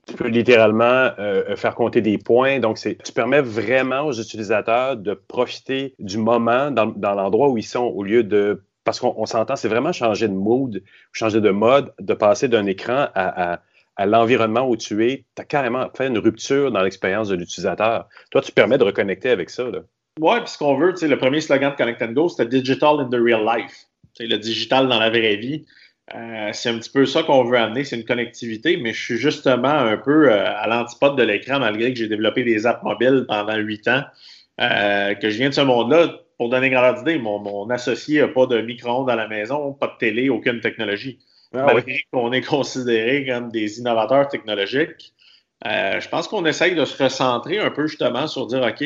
Tu peux littéralement euh, faire compter des points. Donc, tu permets vraiment aux utilisateurs de profiter du moment dans, l'endroit où ils sont au lieu de. Parce qu'on s'entend, c'est vraiment changer de mood, changer de mode, de passer d'un écran à, l'environnement où tu es. Tu as carrément fait une rupture dans l'expérience de l'utilisateur. Toi, tu permets de reconnecter avec ça. Oui, puis ce qu'on veut, le premier slogan de Connect Go, c'était Digital in the Real Life. le digital dans la vraie vie. Euh, c'est un petit peu ça qu'on veut amener, c'est une connectivité, mais je suis justement un peu euh, à l'antipode de l'écran, malgré que j'ai développé des apps mobiles pendant huit ans, euh, que je viens de ce monde-là. Pour donner une grande idée, mon, associé n'a pas de micro-ondes à la maison, pas de télé, aucune technologie. Ah malgré qu'on est considéré comme des innovateurs technologiques, je pense qu'on essaye de se recentrer un peu justement sur dire, OK,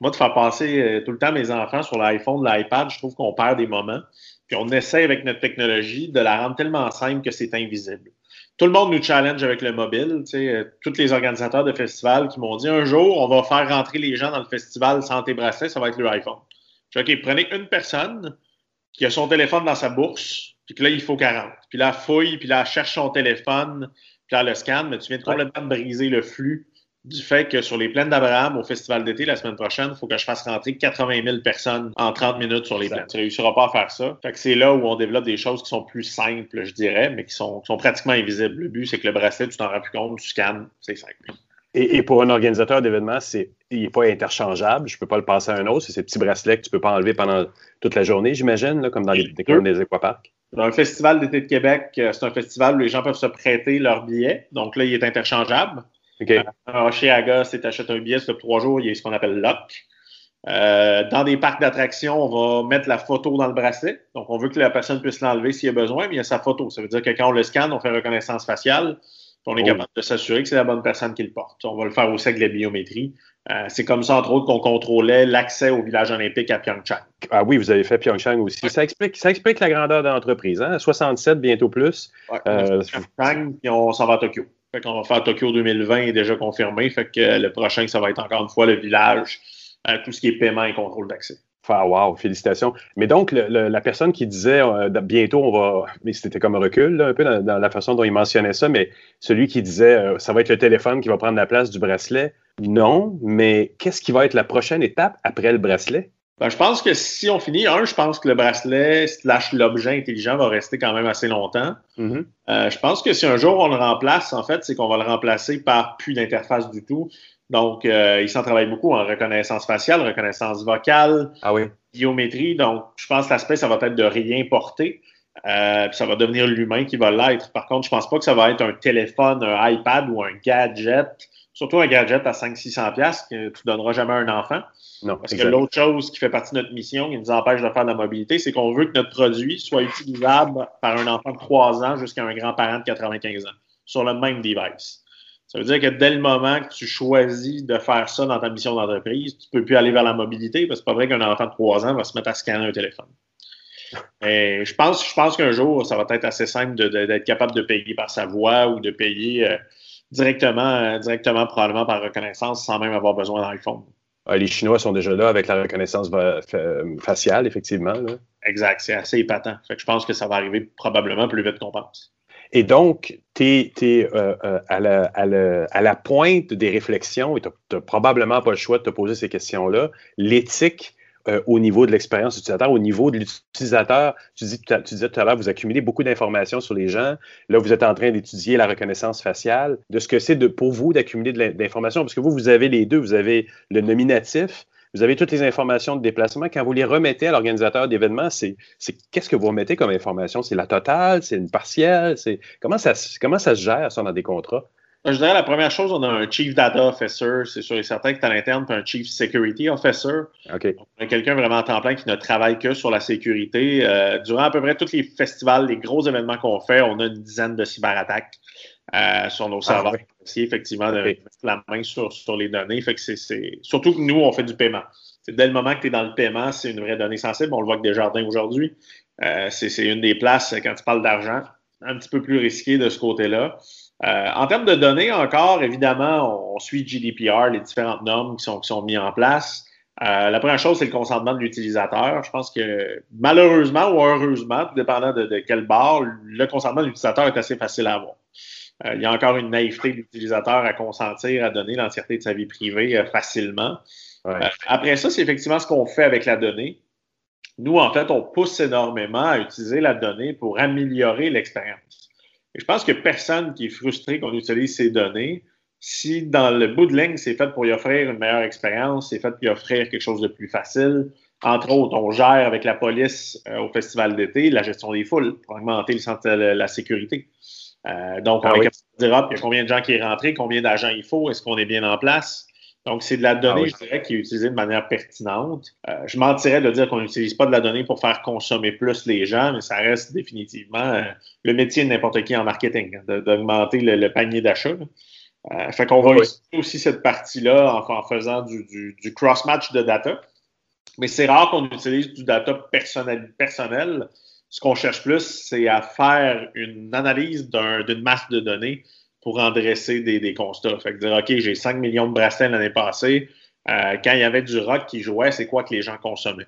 moi, de faire passer tout le temps mes enfants sur l'iPhone, l'iPad, je trouve qu'on perd des moments. Puis on essaie avec notre technologie de la rendre tellement simple que c'est invisible. Tout le monde nous challenge avec le mobile. Euh, tous les organisateurs de festivals qui m'ont dit un jour, on va faire rentrer les gens dans le festival sans tes bracelets, ça va être le iPhone. Je dis, OK, prenez une personne qui a son téléphone dans sa bourse, puis que là, il faut 40. Puis là, fouille, puis là, cherche son téléphone, puis là, le scan, mais tu viens de complètement briser le flux du fait que sur les plaines d'Abraham, au festival d'été la semaine prochaine, il faut que je fasse rentrer 80 000 personnes en 30 minutes sur les plaines. Tu ne réussiras pas à faire ça. Fait que c'est là où on développe des choses qui sont plus simples, je dirais, mais qui sont, sont pratiquement invisibles. Le but, c'est que le bracelet, tu t'en rends plus compte, tu scannes, c'est simple. Et, pour un organisateur d'événements, c'est, il n'est pas interchangeable. Je ne peux pas le passer à un autre. C'est ces petits bracelets que tu ne peux pas enlever pendant toute la journée, j'imagine, comme dans les, comme les aquaparks. Dans le Festival d'été de Québec, euh, c'est un festival où les gens peuvent se prêter leurs billets. Donc là, il est interchangeable. Okay. Euh, chez Aga, si tu achètes un billet sur trois jours, il y a ce qu'on appelle lock. Euh, dans des parcs d'attractions, on va mettre la photo dans le bracelet. Donc, on veut que la personne puisse l'enlever s'il y a besoin, mais il y a sa photo. Ça veut dire que quand on le scanne, on fait reconnaissance faciale. On est oh. capable de s'assurer que c'est la bonne personne qui le porte. On va le faire aussi avec la biométrie. Euh, c'est comme ça, entre autres, qu'on contrôlait l'accès au village olympique à Pyeongchang. Ah oui, vous avez fait Pyeongchang aussi. Ça, explique, ça explique la grandeur de l'entreprise. Hein? 67, bientôt plus. Ouais, euh, Pyeongchang, puis on s'en va à Tokyo. Fait qu'on va faire Tokyo 2020 est déjà confirmé. Fait que le prochain, ça va être encore une fois le village, euh, tout ce qui est paiement et contrôle d'accès. Wow, félicitations. Mais donc, la personne qui disait euh, bientôt on va. Mais c'était comme un recul, un peu dans, la façon dont il mentionnait ça, mais celui qui disait euh, ça va être le téléphone qui va prendre la place du bracelet. Non, mais qu'est-ce qui va être la prochaine étape après le bracelet? Ben, je pense que si on finit, un, je pense que le bracelet slash l'objet intelligent va rester quand même assez longtemps. Mm-hmm. Euh, je pense que si un jour on le remplace, en fait, c'est qu'on va le remplacer par plus d'interface du tout. Donc, euh, il s'en travaille beaucoup en reconnaissance faciale, reconnaissance vocale, ah oui. biométrie. Donc, je pense que l'aspect, ça va être de rien porter. Euh, puis ça va devenir l'humain qui va l'être. Par contre, je pense pas que ça va être un téléphone, un iPad ou un gadget surtout un gadget à 500-600$ que tu donneras jamais à un enfant. Non, Parce que l'autre chose qui fait partie de notre mission, qui nous empêche de faire de la mobilité, c'est qu'on veut que notre produit soit utilisable par un enfant de 3 ans jusqu'à un grand-parent de 95 ans sur le même device. Ça veut dire que dès le moment que tu choisis de faire ça dans ta mission d'entreprise, tu ne peux plus aller vers la mobilité parce que c'est pas vrai qu'un enfant de 3 ans va se mettre à scanner un téléphone. Et je pense, je pense qu'un jour, ça va être assez simple d'être capable de payer par sa voix ou de payer euh, directement, euh, directement probablement par reconnaissance sans même avoir besoin d'iPhone. Ah, les Chinois sont déjà là avec la reconnaissance faciale, effectivement. Exact, c'est assez épatant. je pense que ça va arriver probablement plus vite qu'on pense. Et donc, tu es, euh, euh, à, la, pointe des réflexions et tu n'as probablement pas le choix de te poser ces questions-là. L'éthique euh, au niveau de l'expérience utilisateur, au niveau de l'utilisateur. Tu, tu, disais tout à l'heure, vous accumulez beaucoup d'informations sur les gens. Là, vous êtes en train d'étudier la reconnaissance faciale, de ce que c'est pour vous d'accumuler de l'information, parce que vous, vous avez les deux. Vous avez le nominatif, vous avez toutes les informations de déplacement. Quand vous les remettez à l'organisateur d'événements, c'est qu'est-ce que vous remettez comme information? C'est la totale? C'est une partielle? C'est comment ça, comment ça se gère, ça, dans des contrats? Je dirais la première chose, on a un Chief Data Officer, c'est sûr et certain que tu à l'interne, puis un Chief Security Officer. On a quelqu'un vraiment à temps plein qui ne travaille que sur la sécurité. Euh, durant à peu près tous les festivals, les gros événements qu'on fait, on a une dizaine de cyberattaques euh, sur nos serveurs. Ah, effectivement, de mettre la main sur, sur les données. Fait que c'est, Surtout que nous, on fait du paiement. C'est dès le moment que tu es dans le paiement, c'est une vraie donnée sensible. On le voit que Desjardins aujourd'hui. Euh, c'est, c'est une des places, quand tu parles d'argent, un petit peu plus risqué de ce côté-là. Euh, en termes de données, encore, évidemment, on, suit GDPR, les différentes normes qui sont, qui sont mises en place. Euh, la première chose, c'est le consentement de l'utilisateur. Je pense que malheureusement ou heureusement, tout dépendant de, de quel bar, le consentement de l'utilisateur est assez facile à avoir. Euh, il y a encore une naïveté de l'utilisateur à consentir à donner l'entièreté de sa vie privée facilement. après ça, c'est effectivement ce qu'on fait avec la donnée. Nous, en fait, on pousse énormément à utiliser la donnée pour améliorer l'expérience je pense que personne qui est frustré qu'on utilise ces données, si dans le bout de ligne, c'est fait pour y offrir une meilleure expérience, c'est fait pour y offrir quelque chose de plus facile. Entre autres, on gère avec la police euh, au festival d'été la gestion des foules pour augmenter le la sécurité. Euh, donc, on ah est capable de dire, il y a combien de gens qui est rentré, combien d'agents il faut, est-ce qu'on est bien en place? Donc, c'est de la donnée, ah je dirais, qui est utilisée de manière pertinente. Euh, je mentirais de dire qu'on n'utilise pas de la donnée pour faire consommer plus les gens, mais ça reste définitivement euh, le métier de n'importe qui en marketing, hein, d'augmenter le, panier d'achat. Euh, fait qu'on va utiliser aussi cette partie-là en, faisant du, cross-match de data. Mais c'est rare qu'on utilise du data personnel. personnel. Ce qu'on cherche plus, c'est à faire une analyse d'une masse de données pour en dresser des, constats. Fait que dire, OK, j'ai 5 millions de bracelets l'année passée. Euh, quand il y avait du rock qui jouait, c'est quoi que les gens consommaient?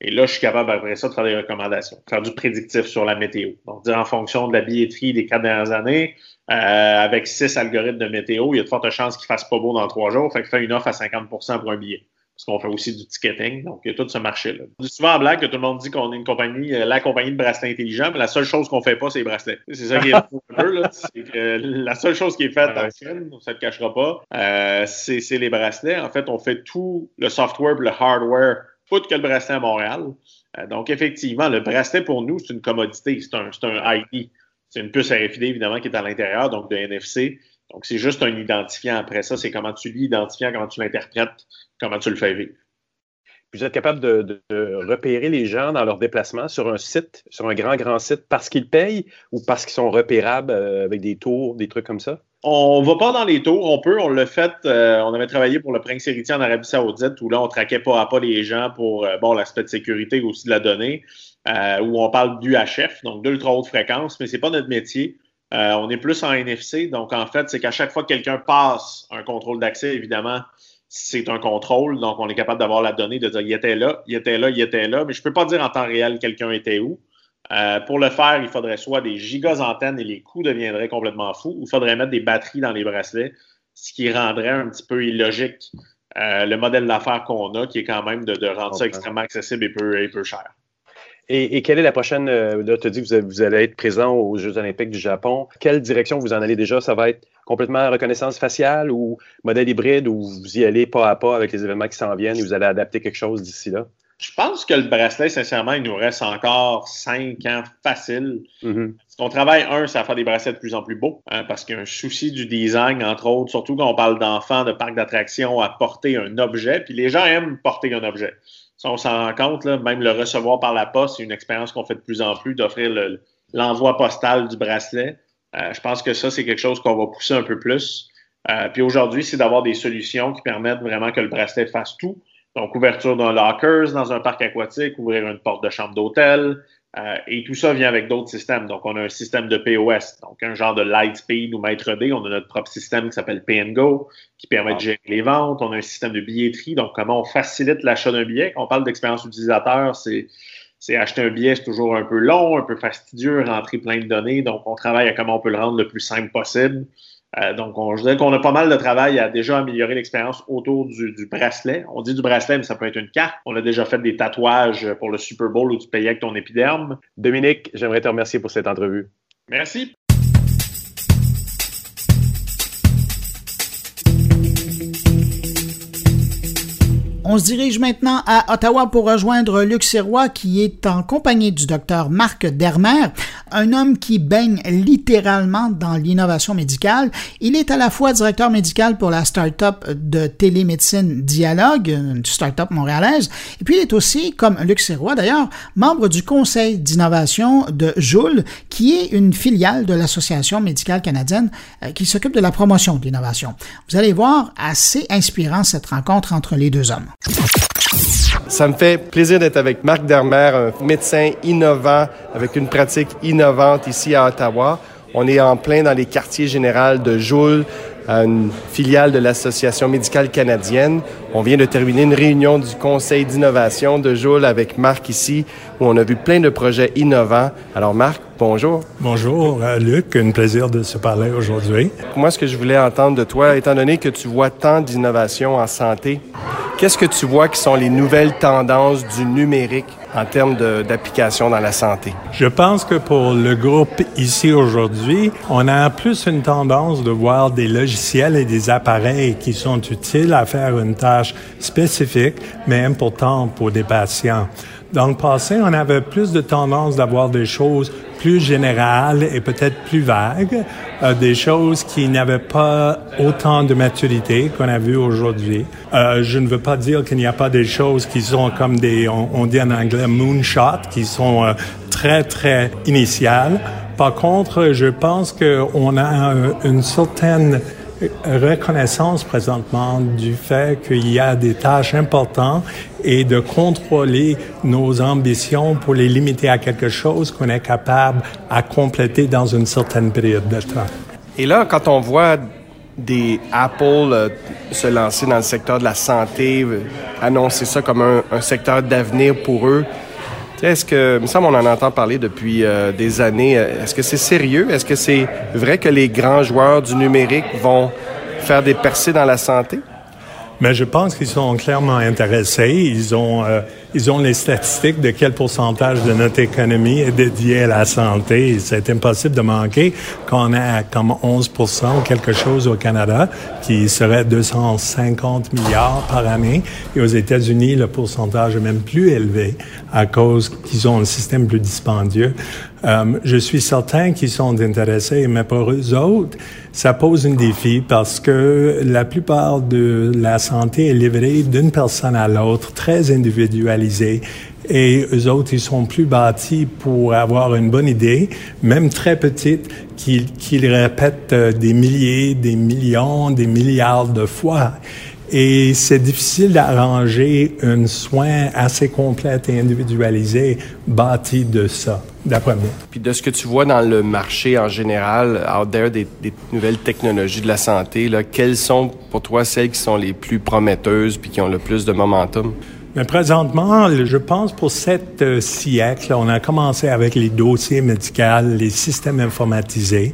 Et là, je suis capable, après ça, de faire des recommandations, faire du prédictif sur la météo. Donc, dire en fonction de la billetterie des quatre dernières années, euh, avec six algorithmes de météo, il y a de fortes chances qu'il fasse pas beau dans trois jours. Fait que fait une offre à 50% pour un billet parce qu'on fait aussi du ticketing. Donc, il y a tout ce marché-là. Souvent en blague que tout le monde dit qu'on est une compagnie, euh, la compagnie de bracelets intelligents, mais la seule chose qu'on fait pas, c'est les bracelets. C'est ça qui est un peu, là. C'est que la seule chose qui est faite en Chine, ça ne te cachera pas, euh, c'est les bracelets. En fait, on fait tout le software le hardware, tout que le bracelet à Montréal. Euh, donc, effectivement, le bracelet pour nous, c'est une commodité. C'est un, un ID. C'est une puce RFID, évidemment, qui est à l'intérieur, donc de NFC. Donc, c'est juste un identifiant. Après ça, c'est comment tu l'identifies, comment tu l'interprètes, comment tu le fais vivre. Vous êtes capable de, repérer les gens dans leur déplacement sur un site, sur un grand, grand site, parce qu'ils payent ou parce qu'ils sont repérables euh, avec des tours, des trucs comme ça? On ne va pas dans les tours, on peut, on l'a fait, euh, on avait travaillé pour le Prince héritier en Arabie Saoudite, où là, on traquait pas à pas les gens pour, euh, bon, l'aspect de sécurité aussi de la donnée, où on parle d'UHF, donc d'ultra haute fréquence, mais c'est pas notre métier. On est plus en NFC, donc en fait, c'est qu'à chaque fois que quelqu'un passe un contrôle d'accès, évidemment, c'est un contrôle, donc on est capable d'avoir la donnée, de dire il était là, il était là, il était là, mais je ne peux pas dire en temps réel quelqu'un était où. Euh, pour le faire, il faudrait soit des gigas antennes et les coûts deviendraient complètement fous, ou il faudrait mettre des batteries dans les bracelets, ce qui rendrait un petit peu illogique euh, le modèle d'affaires qu'on a, qui est quand même de, rendre ça extrêmement accessible et peu, et peu cher. Et, quelle est la prochaine? Euh, là, tu as dit que vous, allez être présent aux Jeux olympiques du Japon. Quelle direction vous en allez déjà? Ça va être complètement reconnaissance faciale ou modèle hybride ou vous y allez pas à pas avec les événements qui s'en viennent et vous allez adapter quelque chose d'ici là? Je pense que le bracelet, sincèrement, il nous reste encore cinq ans facile. Mm On travaille, un, c'est à faire des bracelets de plus en plus beaux, hein, parce qu'il y a un souci du design, entre autres, surtout quand on parle d'enfants, de parcs d'attractions, à porter un objet. Puis les gens aiment porter un objet. On s'en rend compte, là, même le recevoir par la poste, c'est une expérience qu'on fait de plus en plus, d'offrir l'envoi postal du bracelet. Euh, je pense que ça, c'est quelque chose qu'on va pousser un peu plus. Euh, puis aujourd'hui, c'est d'avoir des solutions qui permettent vraiment que le bracelet fasse tout. Donc, ouverture d'un lockers dans un parc aquatique, ouvrir une porte de chambre d'hôtel. Euh, et tout ça vient avec d'autres systèmes. Donc, on a un système de POS, donc un genre de Lightspeed ou MaîtreD. On a notre propre système qui s'appelle Go, qui permet de gérer les ventes. On a un système de billetterie, donc comment on facilite l'achat d'un billet? Quand on parle d'expérience utilisateur, c'est c'est acheter un billet, c'est toujours un peu long, un peu fastidieux, rentrer plein de données. Donc, on travaille à comment on peut le rendre le plus simple possible. Euh, donc, on, je dirais qu'on a pas mal de travail à déjà améliorer l'expérience autour du, bracelet. On dit du bracelet, mais ça peut être une carte. On a déjà fait des tatouages pour le Super Bowl où tu payais avec ton épiderme. Dominique, j'aimerais te remercier pour cette entrevue. Merci. On se dirige maintenant à Ottawa pour rejoindre Luc Sirois qui est en compagnie du docteur Marc Dermer, un homme qui baigne littéralement dans l'innovation médicale. Il est à la fois directeur médical pour la start-up de télémédecine Dialogue, une start-up montréalaise, et puis il est aussi, comme Luc Sirois d'ailleurs, membre du conseil d'innovation de Joule, qui est une filiale de l'Association médicale canadienne euh, qui s'occupe de la promotion de l'innovation. Vous allez voir, assez inspirant cette rencontre entre les deux hommes. Ça me fait plaisir d'être avec Marc Dermer, un médecin innovant avec une pratique innovante ici à Ottawa. On est en plein dans les quartiers généraux de Joule, une filiale de l'Association médicale canadienne. On vient de terminer une réunion du Conseil d'innovation de Joule avec Marc ici, où on a vu plein de projets innovants. Alors Marc, bonjour. Bonjour euh, Luc, un plaisir de se parler aujourd'hui. Moi, ce que je voulais entendre de toi, étant donné que tu vois tant d'innovations en santé, qu'est-ce que tu vois qui sont les nouvelles tendances du numérique en termes d'application dans la santé? Je pense que pour le groupe ici aujourd'hui, on a plus une tendance de voir des logiciels et des appareils qui sont utiles à faire une tâche spécifique, mais importante pour des patients. Dans le passé, on avait plus de tendance d'avoir des choses plus générales et peut-être plus vagues, euh, des choses qui n'avaient pas autant de maturité qu'on a vu aujourd'hui. Euh, je ne veux pas dire qu'il n'y a pas des choses qui sont comme des, on, dit en anglais, moonshot, qui sont euh, très, très initiales. Par contre, je pense qu'on a une certaine reconnaissance présentement du fait qu'il y a des tâches importantes et de contrôler nos ambitions pour les limiter à quelque chose qu'on est capable à compléter dans une certaine période de temps. Et là, quand on voit des Apple euh, se lancer dans le secteur de la santé, euh, annoncer ça comme un, un secteur d'avenir pour eux, est-ce que, il me on en entend parler depuis euh, des années. Est-ce que c'est sérieux? Est-ce que c'est vrai que les grands joueurs du numérique vont faire des percées dans la santé? Mais je pense qu'ils sont clairement intéressés. Ils ont, euh, ils ont les statistiques de quel pourcentage de notre économie est dédié à la santé. C'est impossible de manquer qu'on a comme 11 ou quelque chose au Canada, qui serait 250 milliards par année. Et aux États-Unis, le pourcentage est même plus élevé à cause qu'ils ont un système plus dispendieux. Euh, je suis certain qu'ils sont intéressés, mais pour eux autres, ça pose un défi parce que la plupart de la santé est livrée d'une personne à l'autre, très individualisée. Et eux autres, ils sont plus bâtis pour avoir une bonne idée, même très petite, qu'ils répètent euh, des milliers, des millions, des milliards de fois. Et c'est difficile d'arranger un soin assez complet et individualisé bâti de ça, d'après moi. Puis de ce que tu vois dans le marché en général, out there, des, nouvelles technologies de la santé, là, quelles sont pour toi celles qui sont les plus prometteuses puis qui ont le plus de momentum? Mais présentement, je pense pour sept euh, siècles, on a commencé avec les dossiers médicaux, les systèmes informatisés.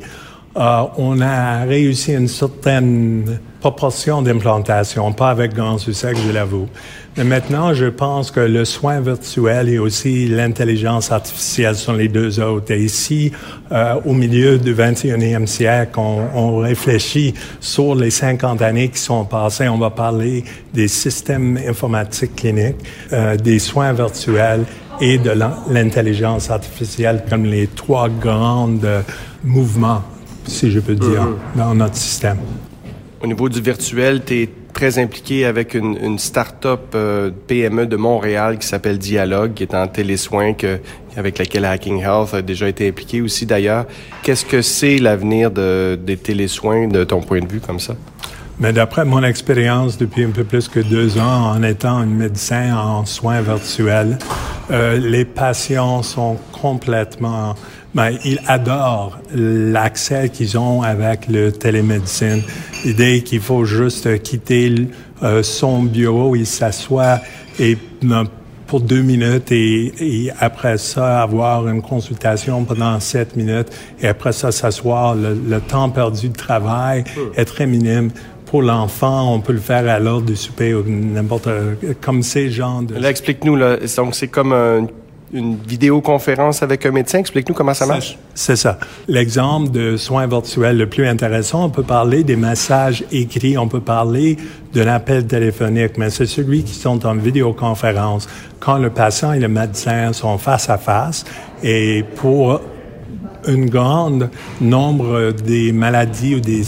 Euh, on a réussi une certaine proportion d'implantation, pas avec grand succès, je l'avoue. Mais maintenant, je pense que le soin virtuel et aussi l'intelligence artificielle sont les deux autres. Et ici, euh, au milieu du 21e siècle, on, on, réfléchit sur les 50 années qui sont passées. On va parler des systèmes informatiques cliniques, euh, des soins virtuels et de l'intelligence artificielle comme les trois grands mouvements, si je peux dire, mm-hmm. dans notre système. Au niveau du virtuel, tu es très impliqué avec une, une start-up euh, PME de Montréal qui s'appelle Dialogue, qui est en télésoins, que, avec laquelle Hacking Health a déjà été impliqué aussi d'ailleurs. Qu'est-ce que c'est l'avenir de, des télésoins de ton point de vue comme ça? Mais d'après mon expérience depuis un peu plus que deux ans en étant un médecin en soins virtuels, euh, les patients sont complètement ben, ils adorent l'accès qu'ils ont avec le télémédecine. L'idée qu'il faut juste quitter euh, son bureau, il s'assoit et ben, pour deux minutes et, et, après ça avoir une consultation pendant sept minutes et après ça s'asseoir. Le, le, temps perdu de travail est très minime. Pour l'enfant, on peut le faire à l'heure du souper ou n'importe comme ces gens de... Là, explique-nous, là, donc c'est comme un une vidéoconférence avec un médecin? Explique-nous comment ça marche. C'est ça. L'exemple de soins virtuels le plus intéressant, on peut parler des messages écrits, on peut parler de l'appel téléphonique, mais c'est celui qui sont en vidéoconférence quand le patient et le médecin sont face à face et pour une grande nombre des maladies ou des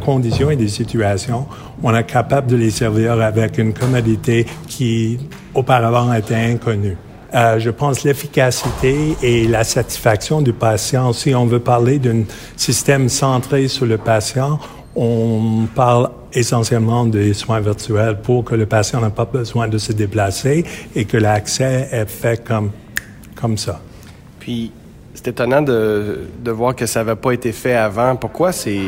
conditions et des situations, on est capable de les servir avec une commodité qui auparavant était inconnue. Euh, je pense l'efficacité et la satisfaction du patient. Si on veut parler d'un système centré sur le patient, on parle essentiellement des soins virtuels pour que le patient n'ait pas besoin de se déplacer et que l'accès est fait comme, comme ça. Puis, c'est étonnant de, de voir que ça n'avait pas été fait avant. Pourquoi c'est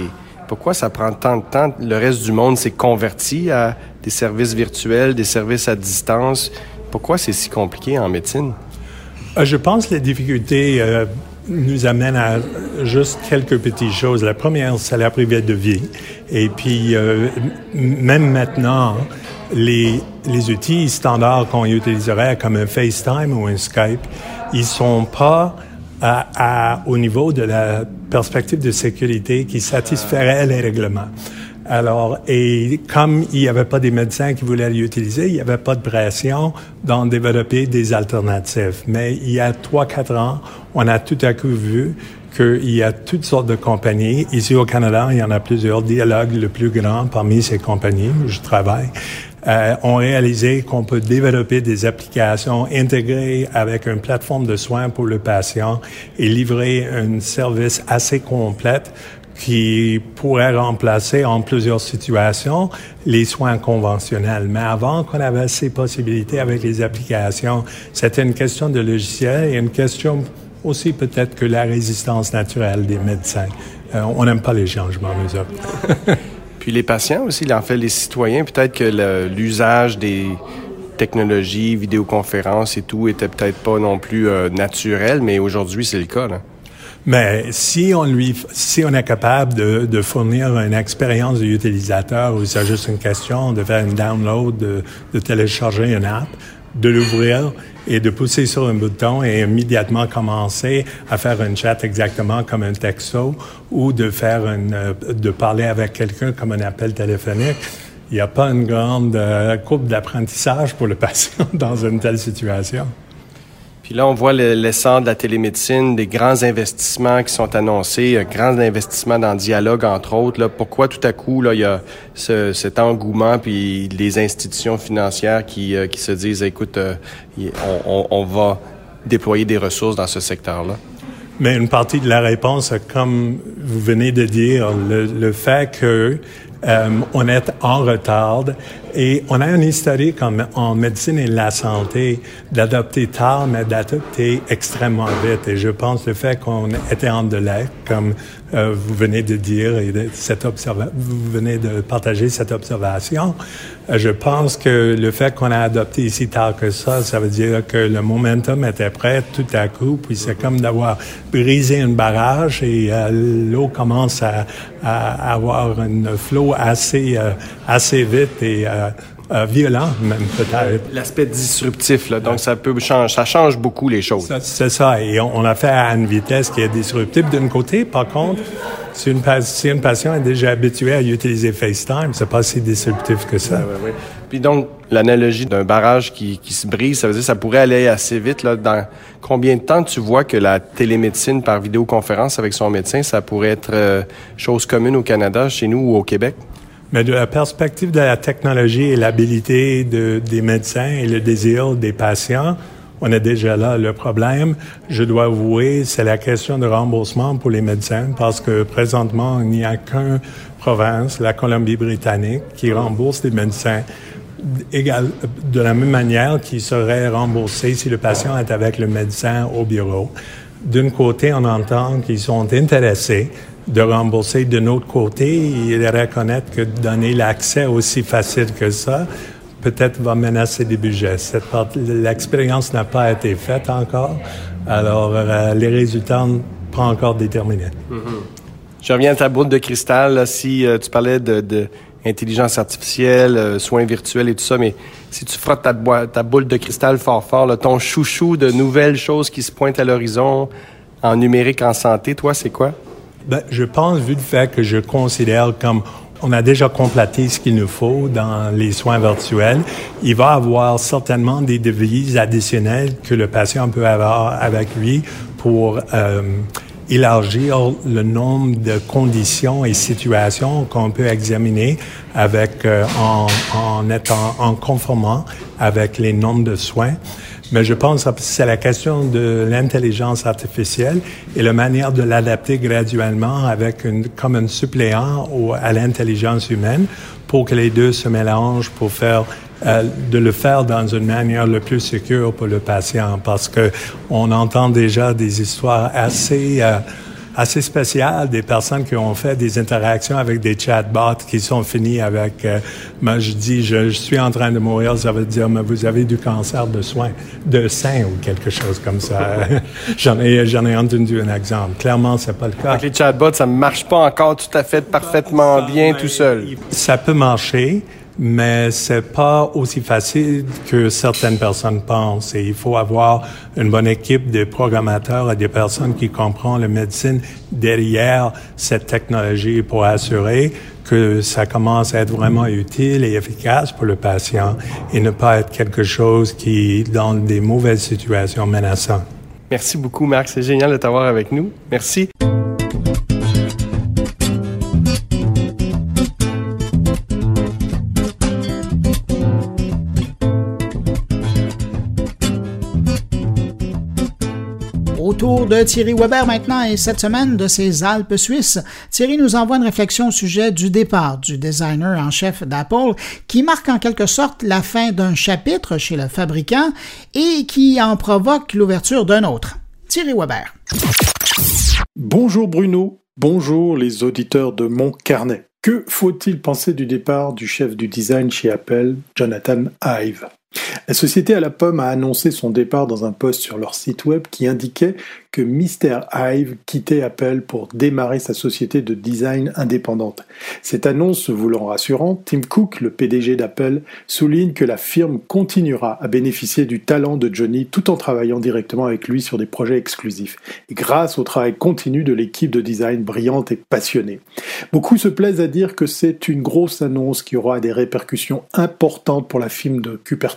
pourquoi ça prend tant de temps? Le reste du monde s'est converti à des services virtuels, des services à distance. Pourquoi c'est si compliqué en médecine? Euh, je pense que les difficultés euh, nous amènent à juste quelques petites choses. La première, c'est la privée de vie. Et puis, euh, même maintenant, les, les outils standards qu'on utiliserait comme un FaceTime ou un Skype, ils sont pas à, au niveau de la perspective de sécurité qui satisferait les règlements. Alors, et comme il n'y avait pas des médecins qui voulaient l'utiliser, il n'y avait pas de pression d'en développer des alternatives. Mais il y a trois, quatre ans, on a tout à coup vu qu'il y a toutes sortes de compagnies. Ici au Canada, il y en a plusieurs. Dialogue, le plus grand parmi ces compagnies où je travaille, euh, ont réalisé qu'on peut développer des applications intégrées avec une plateforme de soins pour le patient et livrer un service assez complète qui pourrait remplacer en plusieurs situations les soins conventionnels. Mais avant qu'on avait ces possibilités avec les applications, c'était une question de logiciel et une question aussi peut-être que la résistance naturelle des médecins. Euh, on n'aime pas les changements, nous autres. Puis les patients aussi, en fait, les citoyens, peut-être que l'usage des technologies, vidéoconférences et tout était peut-être pas non plus euh, naturel, mais aujourd'hui, c'est le cas. Mais si on lui, si on est capable de, de fournir une expérience d'utilisateur où c'est juste une question de faire une download, de, de télécharger une app, de l'ouvrir et de pousser sur un bouton et immédiatement commencer à faire un chat exactement comme un texto ou de faire une, euh, de parler avec quelqu'un comme un appel téléphonique. Il n'y a pas une grande euh, courbe d'apprentissage pour le patient dans une telle situation. Puis là, on voit l'essor de la télémédecine, des grands investissements qui sont annoncés, un grand investissement dans Dialogue, entre autres. Là. Pourquoi tout à coup, là, il y a ce, cet engouement, puis les institutions financières qui, euh, qui se disent, écoute, euh, on, va déployer des ressources dans ce secteur-là? Mais une partie de la réponse, comme vous venez de dire, le, le fait que euh, on est en retard et on a un historique en, en médecine et la santé d'adopter tard, mais d'adopter extrêmement vite. Et je pense le fait qu'on était en délai, comme euh, vous venez de dire et de cette vous venez de partager cette observation, euh, je pense que le fait qu'on a adopté ici tard que ça, ça veut dire que le momentum était prêt tout à coup, puis c'est comme d'avoir brisé un barrage et euh, l'eau commence à, à, avoir un flot assez assez vite et euh, violent, même peut-être. L'aspect disruptif, là, donc ça peut changer, ça change beaucoup les choses. C'est ça, et on, l'a fait à une vitesse qui est disruptive d'un côté. Par contre, si une, si une patient est déjà habituée à utiliser FaceTime, c'est pas si disruptif que ça. Oui, oui, Puis donc, l'analogie d'un barrage qui, qui se brise, ça veut dire que ça pourrait aller assez vite. Là, dans combien de temps tu vois que la télémédecine par vidéoconférence avec son médecin, ça pourrait être euh, chose commune au Canada, chez nous ou au Québec? Mais de la perspective de la technologie et l'habilité de, des médecins et le désir des patients, on est déjà là. Le problème, je dois avouer, c'est la question de remboursement pour les médecins parce que présentement, il n'y a qu'une province, la Colombie-Britannique, qui rembourse les médecins de la même manière qu'ils seraient remboursés si le patient est avec le médecin au bureau. D'un côté, on entend qu'ils sont intéressés de rembourser de notre côté et reconnaître que donner l'accès aussi facile que ça, peut-être va menacer des budgets. L'expérience n'a pas été faite encore, alors euh, les résultats ne pas encore déterminés. Mm-hmm. Je reviens à ta boule de cristal. si euh, tu parlais de, de intelligence artificielle, soins virtuels et tout ça, mais si tu frottes ta, ta boule de cristal fort fort, ton chouchou de nouvelles choses qui se pointent à l'horizon en numérique en santé, toi, c'est quoi? Ben, je pense, vu le fait que je considère comme on a déjà complété ce qu'il nous faut dans les soins virtuels. Il va avoir certainement des devises additionnelles que le patient peut avoir avec lui pour euh, élargir le nombre de conditions et situations qu'on peut examiner avec euh, en, en étant en conformant avec les nombres de soins. Mais je pense que c'est la question de l'intelligence artificielle et la manière de l'adapter graduellement avec une, comme un suppléant au, à l'intelligence humaine pour que les deux se mélangent pour faire euh, de le faire dans une manière le plus sécure pour le patient. Parce que on entend déjà des histoires assez euh, assez spécial des personnes qui ont fait des interactions avec des chatbots qui sont finis avec euh, moi je dis je, suis en train de mourir ça veut dire mais vous avez du cancer de soin de sein ou quelque chose comme ça. J'en ai j'en ai entendu un exemple. Clairement c'est pas le cas. Avec les chatbots ça marche pas encore tout à fait parfaitement bien tout seul. ça peut marcher mais c'est pas aussi facile que certaines personnes pensent. Et il faut avoir une bonne équipe de programmateurs et des personnes qui comprennent la médecine derrière cette technologie pour assurer que ça commence à être vraiment utile et efficace pour le patient et ne pas être quelque chose qui, dans des mauvaises situations, menaçant. Merci beaucoup, Marc. C'est génial de t'avoir avec nous. Merci. De Thierry Weber maintenant et cette semaine de ses Alpes suisses. Thierry nous envoie une réflexion au sujet du départ du designer en chef d'Apple qui marque en quelque sorte la fin d'un chapitre chez le fabricant et qui en provoque l'ouverture d'un autre. Thierry Weber. Bonjour Bruno, bonjour les auditeurs de mon carnet. Que faut-il penser du départ du chef du design chez Apple, Jonathan Ive la société à la pomme a annoncé son départ dans un post sur leur site web qui indiquait que Mr. Hive quittait Apple pour démarrer sa société de design indépendante. Cette annonce se voulant rassurante, Tim Cook, le PDG d'Apple, souligne que la firme continuera à bénéficier du talent de Johnny tout en travaillant directement avec lui sur des projets exclusifs, grâce au travail continu de l'équipe de design brillante et passionnée. Beaucoup se plaisent à dire que c'est une grosse annonce qui aura des répercussions importantes pour la firme de Cupertino.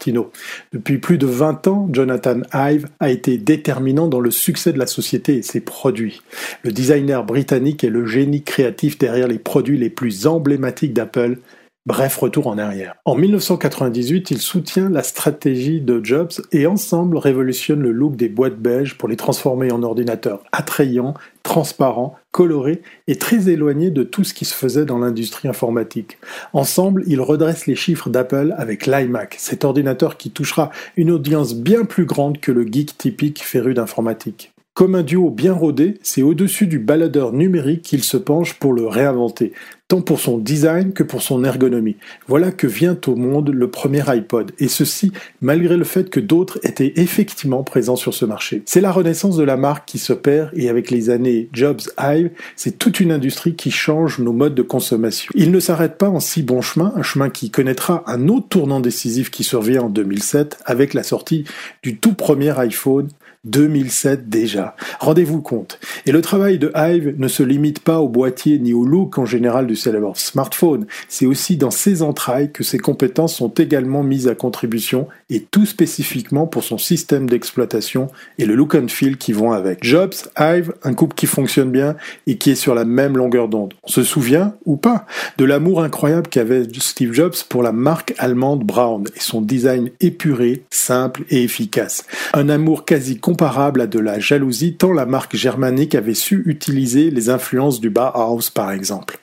Depuis plus de 20 ans, Jonathan Ive a été déterminant dans le succès de la société et ses produits. Le designer britannique est le génie créatif derrière les produits les plus emblématiques d'Apple. Bref, retour en arrière. En 1998, il soutient la stratégie de Jobs et ensemble révolutionne le look des boîtes beige pour les transformer en ordinateurs attrayants, transparents, colorés et très éloignés de tout ce qui se faisait dans l'industrie informatique. Ensemble, ils redressent les chiffres d'Apple avec l'iMac, cet ordinateur qui touchera une audience bien plus grande que le geek typique féru d'informatique. Comme un duo bien rodé, c'est au-dessus du baladeur numérique qu'il se penche pour le réinventer, tant pour son design que pour son ergonomie. Voilà que vient au monde le premier iPod, et ceci malgré le fait que d'autres étaient effectivement présents sur ce marché. C'est la renaissance de la marque qui s'opère, et avec les années Jobs Hive, c'est toute une industrie qui change nos modes de consommation. Il ne s'arrête pas en si bon chemin, un chemin qui connaîtra un autre tournant décisif qui survient en 2007 avec la sortie du tout premier iPhone 2007 déjà. Rendez-vous compte. Et le travail de Hive ne se limite pas au boîtier ni au look en général du célèbre smartphone. C'est aussi dans ses entrailles que ses compétences sont également mises à contribution et tout spécifiquement pour son système d'exploitation et le look and feel qui vont avec. Jobs, Hive, un couple qui fonctionne bien et qui est sur la même longueur d'onde. On se souvient, ou pas, de l'amour incroyable qu'avait Steve Jobs pour la marque allemande Braun et son design épuré, simple et efficace. Un amour quasi comparable à de la jalousie tant la marque germanique avait su utiliser les influences du Bauhaus par exemple.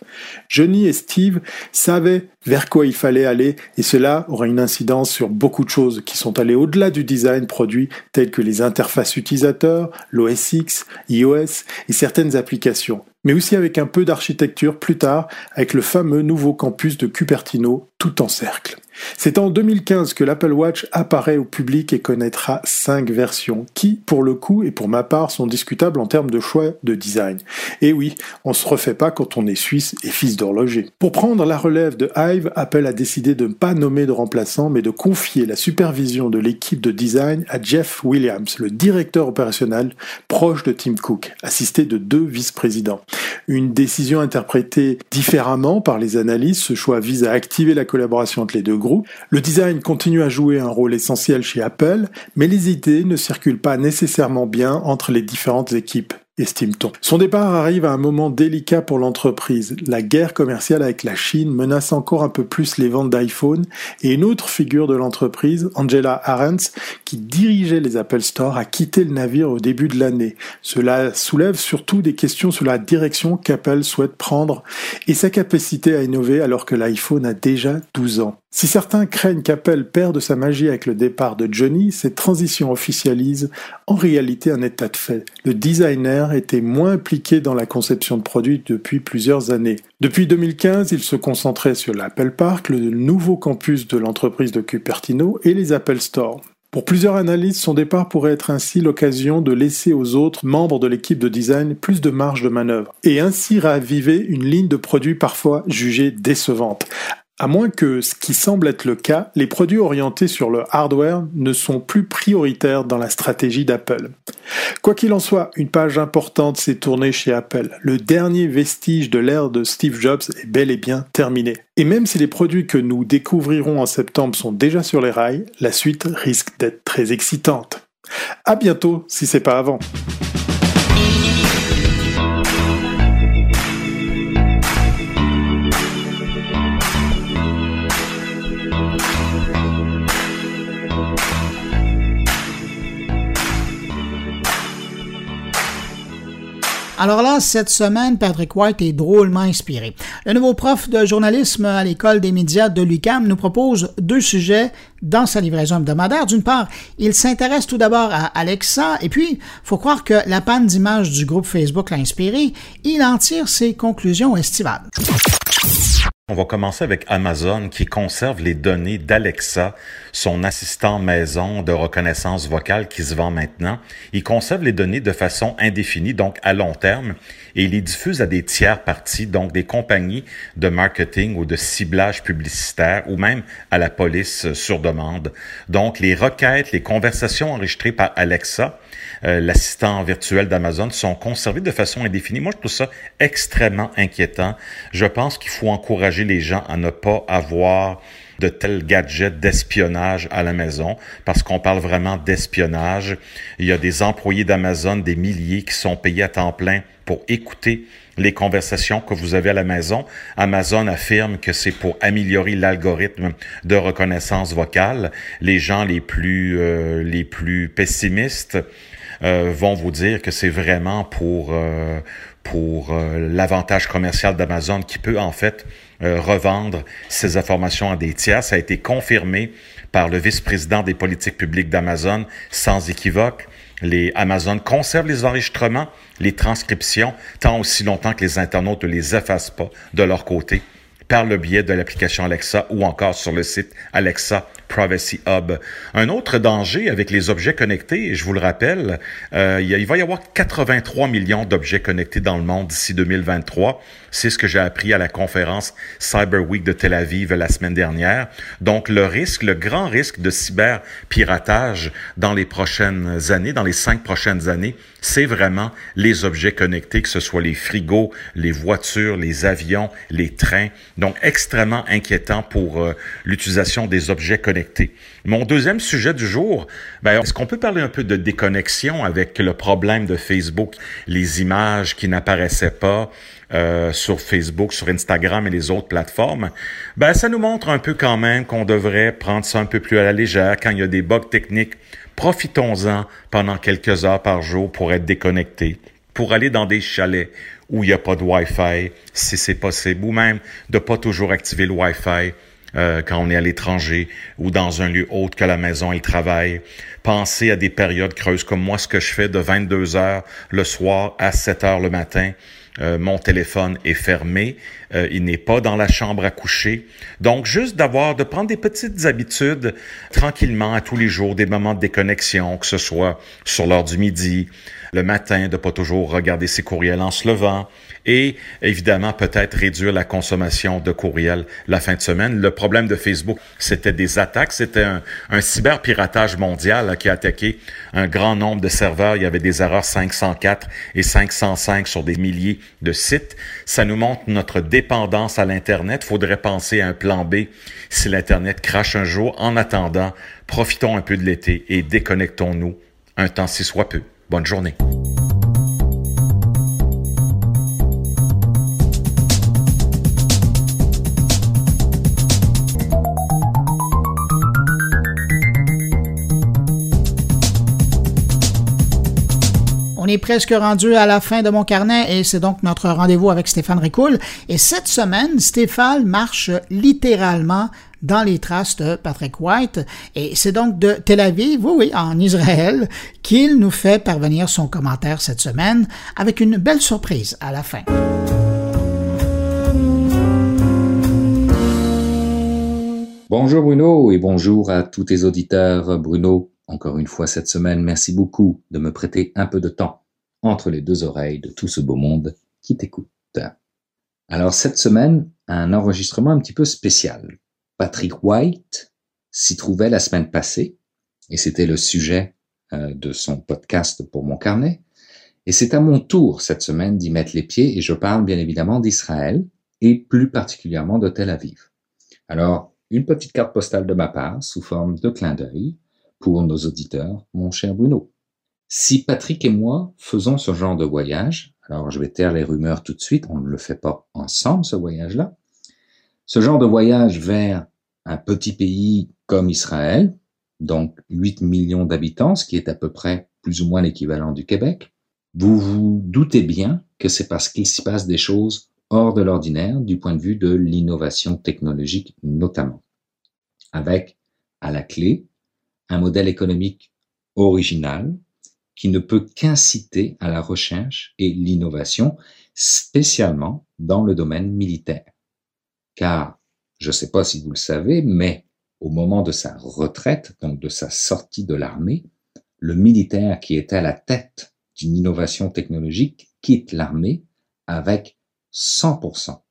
Johnny et Steve savaient vers quoi il fallait aller et cela aura une incidence sur beaucoup de choses qui sont allées au-delà du design produit telles que les interfaces utilisateurs, l'OS X, iOS et certaines applications mais aussi avec un peu d'architecture plus tard avec le fameux nouveau campus de Cupertino tout en cercle. C'est en 2015 que l'Apple Watch apparaît au public et connaîtra cinq versions, qui, pour le coup et pour ma part, sont discutables en termes de choix de design. Et oui, on se refait pas quand on est suisse et fils d'horloger. Pour prendre la relève de Hive, Apple a décidé de ne pas nommer de remplaçant, mais de confier la supervision de l'équipe de design à Jeff Williams, le directeur opérationnel proche de Tim Cook, assisté de deux vice-présidents. Une décision interprétée différemment par les analystes, ce choix vise à activer la collaboration entre les deux groupes. Le design continue à jouer un rôle essentiel chez Apple, mais les idées ne circulent pas nécessairement bien entre les différentes équipes estime-t-on. Son départ arrive à un moment délicat pour l'entreprise. La guerre commerciale avec la Chine menace encore un peu plus les ventes d'iPhone et une autre figure de l'entreprise, Angela Arendts, qui dirigeait les Apple Store, a quitté le navire au début de l'année. Cela soulève surtout des questions sur la direction qu'Apple souhaite prendre et sa capacité à innover alors que l'iPhone a déjà 12 ans. Si certains craignent qu'Apple perde sa magie avec le départ de Johnny, cette transition officialise en réalité un état de fait. Le designer était moins impliqué dans la conception de produits depuis plusieurs années. Depuis 2015, il se concentrait sur l'Apple Park, le nouveau campus de l'entreprise de Cupertino et les Apple Store. Pour plusieurs analystes, son départ pourrait être ainsi l'occasion de laisser aux autres membres de l'équipe de design plus de marge de manœuvre et ainsi raviver une ligne de produits parfois jugée décevante. À moins que, ce qui semble être le cas, les produits orientés sur le hardware ne sont plus prioritaires dans la stratégie d'Apple. Quoi qu'il en soit, une page importante s'est tournée chez Apple. Le dernier vestige de l'ère de Steve Jobs est bel et bien terminé. Et même si les produits que nous découvrirons en septembre sont déjà sur les rails, la suite risque d'être très excitante. À bientôt si c'est pas avant. Alors là, cette semaine, Patrick White est drôlement inspiré. Le nouveau prof de journalisme à l'école des médias de l'UCAM nous propose deux sujets dans sa livraison hebdomadaire. D'une part, il s'intéresse tout d'abord à Alexa, et puis, faut croire que la panne d'images du groupe Facebook l'a inspiré. Il en tire ses conclusions estivales. On va commencer avec Amazon qui conserve les données d'Alexa, son assistant maison de reconnaissance vocale qui se vend maintenant. Il conserve les données de façon indéfinie, donc à long terme, et il les diffuse à des tiers parties, donc des compagnies de marketing ou de ciblage publicitaire ou même à la police sur demande. Donc les requêtes, les conversations enregistrées par Alexa euh, l'assistant virtuel d'Amazon sont conservés de façon indéfinie. Moi, je trouve ça extrêmement inquiétant. Je pense qu'il faut encourager les gens à ne pas avoir de tels gadgets d'espionnage à la maison, parce qu'on parle vraiment d'espionnage. Il y a des employés d'Amazon, des milliers qui sont payés à temps plein pour écouter les conversations que vous avez à la maison. Amazon affirme que c'est pour améliorer l'algorithme de reconnaissance vocale. Les gens les plus euh, les plus pessimistes euh, vont vous dire que c'est vraiment pour euh, pour euh, l'avantage commercial d'Amazon qui peut en fait revendre ces informations à des tiers. Ça a été confirmé par le vice-président des politiques publiques d'Amazon sans équivoque. Les Amazon conservent les enregistrements, les transcriptions, tant aussi longtemps que les internautes ne les effacent pas de leur côté par le biais de l'application Alexa ou encore sur le site Alexa Privacy Hub. Un autre danger avec les objets connectés, je vous le rappelle, euh, il va y avoir 83 millions d'objets connectés dans le monde d'ici 2023. C'est ce que j'ai appris à la conférence Cyber Week de Tel Aviv la semaine dernière. Donc le risque, le grand risque de cyberpiratage dans les prochaines années, dans les cinq prochaines années, c'est vraiment les objets connectés, que ce soit les frigos, les voitures, les avions, les trains. Donc extrêmement inquiétant pour euh, l'utilisation des objets connectés. Mon deuxième sujet du jour, ben, est-ce qu'on peut parler un peu de déconnexion avec le problème de Facebook, les images qui n'apparaissaient pas, euh, sur Facebook, sur Instagram et les autres plateformes, ben ça nous montre un peu quand même qu'on devrait prendre ça un peu plus à la légère quand il y a des bugs techniques. Profitons-en pendant quelques heures par jour pour être déconnectés, pour aller dans des chalets où il n'y a pas de Wi-Fi, si c'est possible, ou même de pas toujours activer le Wi-Fi euh, quand on est à l'étranger ou dans un lieu autre que la maison et le travail. Pensez à des périodes creuses comme moi, ce que je fais de 22 heures le soir à 7 heures le matin euh, mon téléphone est fermé, euh, il n'est pas dans la chambre à coucher. Donc, juste d'avoir, de prendre des petites habitudes tranquillement à tous les jours, des moments de déconnexion, que ce soit sur l'heure du midi, le matin, de pas toujours regarder ses courriels en se levant, et évidemment peut-être réduire la consommation de courriels la fin de semaine. Le problème de Facebook, c'était des attaques, c'était un, cyberpiratage mondial qui a attaqué un grand nombre de serveurs. Il y avait des erreurs 504 et 505 sur des milliers de sites. Ça nous montre notre dépendance à l'Internet. Faudrait penser à un plan B si l'Internet crache un jour. En attendant, profitons un peu de l'été et déconnectons-nous un temps si soit peu. Bonne journée. On est presque rendu à la fin de mon carnet et c'est donc notre rendez-vous avec Stéphane Ricoul. Et cette semaine, Stéphane marche littéralement dans les traces de Patrick White. Et c'est donc de Tel Aviv, oui, oui, en Israël, qu'il nous fait parvenir son commentaire cette semaine avec une belle surprise à la fin. Bonjour Bruno et bonjour à tous tes auditeurs. Bruno, encore une fois cette semaine, merci beaucoup de me prêter un peu de temps entre les deux oreilles de tout ce beau monde qui t'écoute. Alors cette semaine, un enregistrement un petit peu spécial. Patrick White s'y trouvait la semaine passée, et c'était le sujet euh, de son podcast pour mon carnet. Et c'est à mon tour cette semaine d'y mettre les pieds, et je parle bien évidemment d'Israël, et plus particulièrement de Tel Aviv. Alors, une petite carte postale de ma part, sous forme de clin d'œil, pour nos auditeurs, mon cher Bruno. Si Patrick et moi faisons ce genre de voyage, alors je vais taire les rumeurs tout de suite, on ne le fait pas ensemble ce voyage-là, ce genre de voyage vers un petit pays comme Israël, donc 8 millions d'habitants, ce qui est à peu près plus ou moins l'équivalent du Québec, vous vous doutez bien que c'est parce qu'il s'y passe des choses hors de l'ordinaire du point de vue de l'innovation technologique notamment, avec à la clé un modèle économique original qui ne peut qu'inciter à la recherche et l'innovation, spécialement dans le domaine militaire. Car, je ne sais pas si vous le savez, mais au moment de sa retraite, donc de sa sortie de l'armée, le militaire qui était à la tête d'une innovation technologique quitte l'armée avec 100%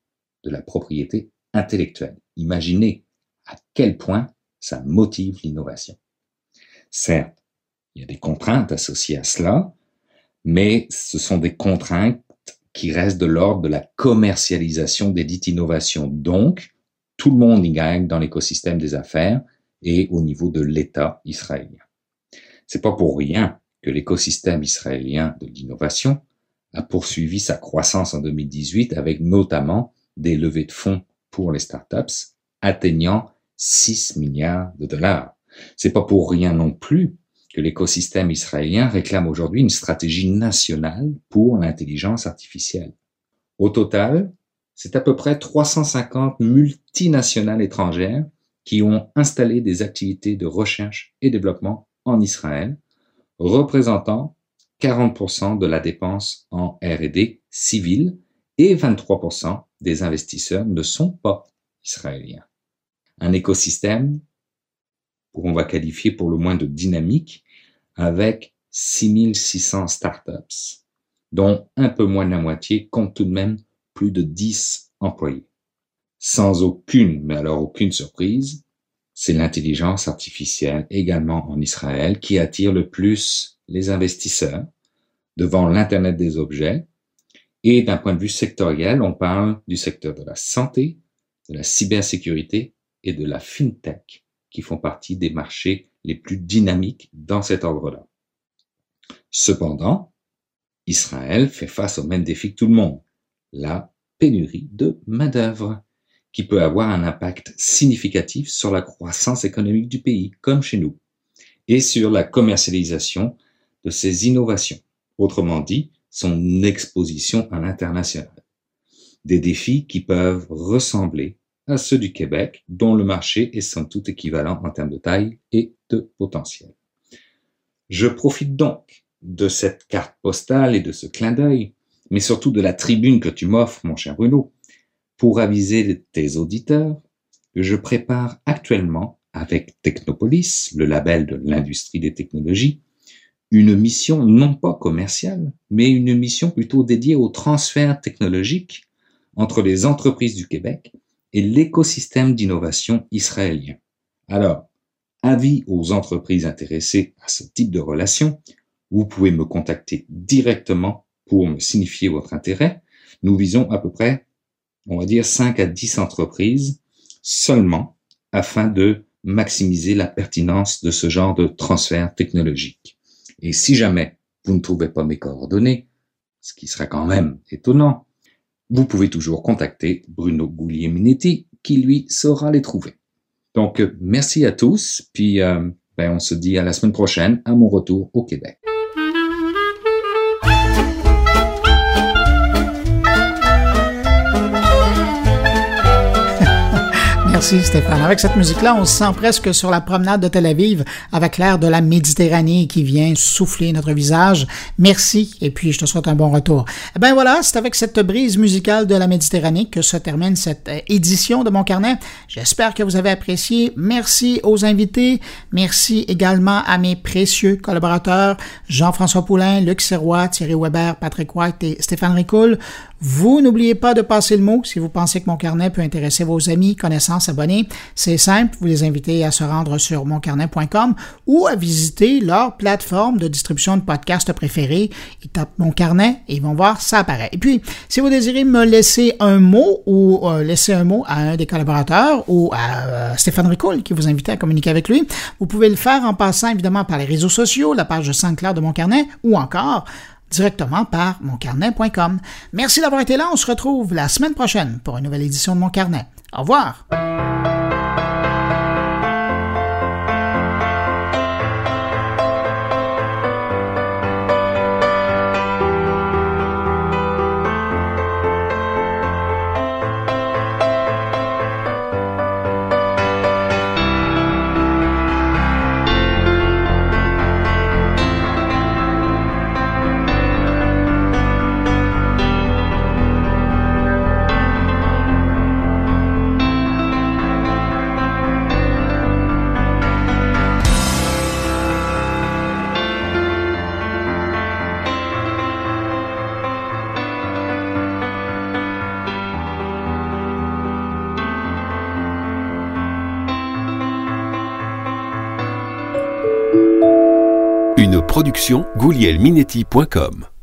de la propriété intellectuelle. Imaginez à quel point ça motive l'innovation. Certes, il y a des contraintes associées à cela, mais ce sont des contraintes qui restent de l'ordre de la commercialisation des dites innovations. Donc, tout le monde y gagne dans l'écosystème des affaires et au niveau de l'État israélien. C'est pas pour rien que l'écosystème israélien de l'innovation a poursuivi sa croissance en 2018 avec notamment des levées de fonds pour les startups atteignant 6 milliards de dollars. C'est pas pour rien non plus que l'écosystème israélien réclame aujourd'hui une stratégie nationale pour l'intelligence artificielle. Au total, c'est à peu près 350 multinationales étrangères qui ont installé des activités de recherche et développement en Israël, représentant 40% de la dépense en R&D civile et 23% des investisseurs ne sont pas israéliens. Un écosystème on va qualifier pour le moins de dynamique, avec 6600 startups, dont un peu moins de la moitié compte tout de même plus de 10 employés. Sans aucune, mais alors aucune surprise, c'est l'intelligence artificielle également en Israël qui attire le plus les investisseurs devant l'Internet des objets. Et d'un point de vue sectoriel, on parle du secteur de la santé, de la cybersécurité et de la fintech qui font partie des marchés les plus dynamiques dans cet ordre-là. Cependant, Israël fait face au même défi que tout le monde, la pénurie de main-d'œuvre, qui peut avoir un impact significatif sur la croissance économique du pays, comme chez nous, et sur la commercialisation de ses innovations, autrement dit, son exposition à l'international. Des défis qui peuvent ressembler à ceux du Québec, dont le marché est sans doute équivalent en termes de taille et de potentiel. Je profite donc de cette carte postale et de ce clin d'œil mais surtout de la tribune que tu m'offres, mon cher Bruno, pour aviser tes auditeurs que je prépare actuellement avec Technopolis, le label de l'industrie des technologies, une mission non pas commerciale, mais une mission plutôt dédiée au transfert technologique entre les entreprises du Québec et l'écosystème d'innovation israélien. Alors, avis aux entreprises intéressées à ce type de relation, vous pouvez me contacter directement pour me signifier votre intérêt. Nous visons à peu près, on va dire, 5 à 10 entreprises seulement afin de maximiser la pertinence de ce genre de transfert technologique. Et si jamais vous ne trouvez pas mes coordonnées, ce qui serait quand même étonnant, vous pouvez toujours contacter Bruno Goulier-Minetti qui lui saura les trouver. Donc merci à tous, puis euh, ben, on se dit à la semaine prochaine à mon retour au Québec. Merci Stéphane. Avec cette musique-là, on se sent presque sur la promenade de Tel Aviv avec l'air de la Méditerranée qui vient souffler notre visage. Merci et puis je te souhaite un bon retour. Eh ben voilà, c'est avec cette brise musicale de la Méditerranée que se termine cette euh, édition de mon carnet. J'espère que vous avez apprécié. Merci aux invités. Merci également à mes précieux collaborateurs Jean-François Poulain, Luc Serrois, Thierry Weber, Patrick White et Stéphane Ricoul. Vous n'oubliez pas de passer le mot si vous pensez que mon carnet peut intéresser vos amis, connaissances, abonnés. C'est simple, vous les invitez à se rendre sur moncarnet.com ou à visiter leur plateforme de distribution de podcasts préférés. Ils tapent mon carnet et ils vont voir ça apparaît. Et puis, si vous désirez me laisser un mot ou euh, laisser un mot à un des collaborateurs ou à euh, Stéphane Ricoul qui vous invite à communiquer avec lui, vous pouvez le faire en passant évidemment par les réseaux sociaux, la page de Saint-Clair de mon carnet ou encore directement par moncarnet.com. Merci d'avoir été là. On se retrouve la semaine prochaine pour une nouvelle édition de Mon Carnet. Au revoir. goulielminetti.com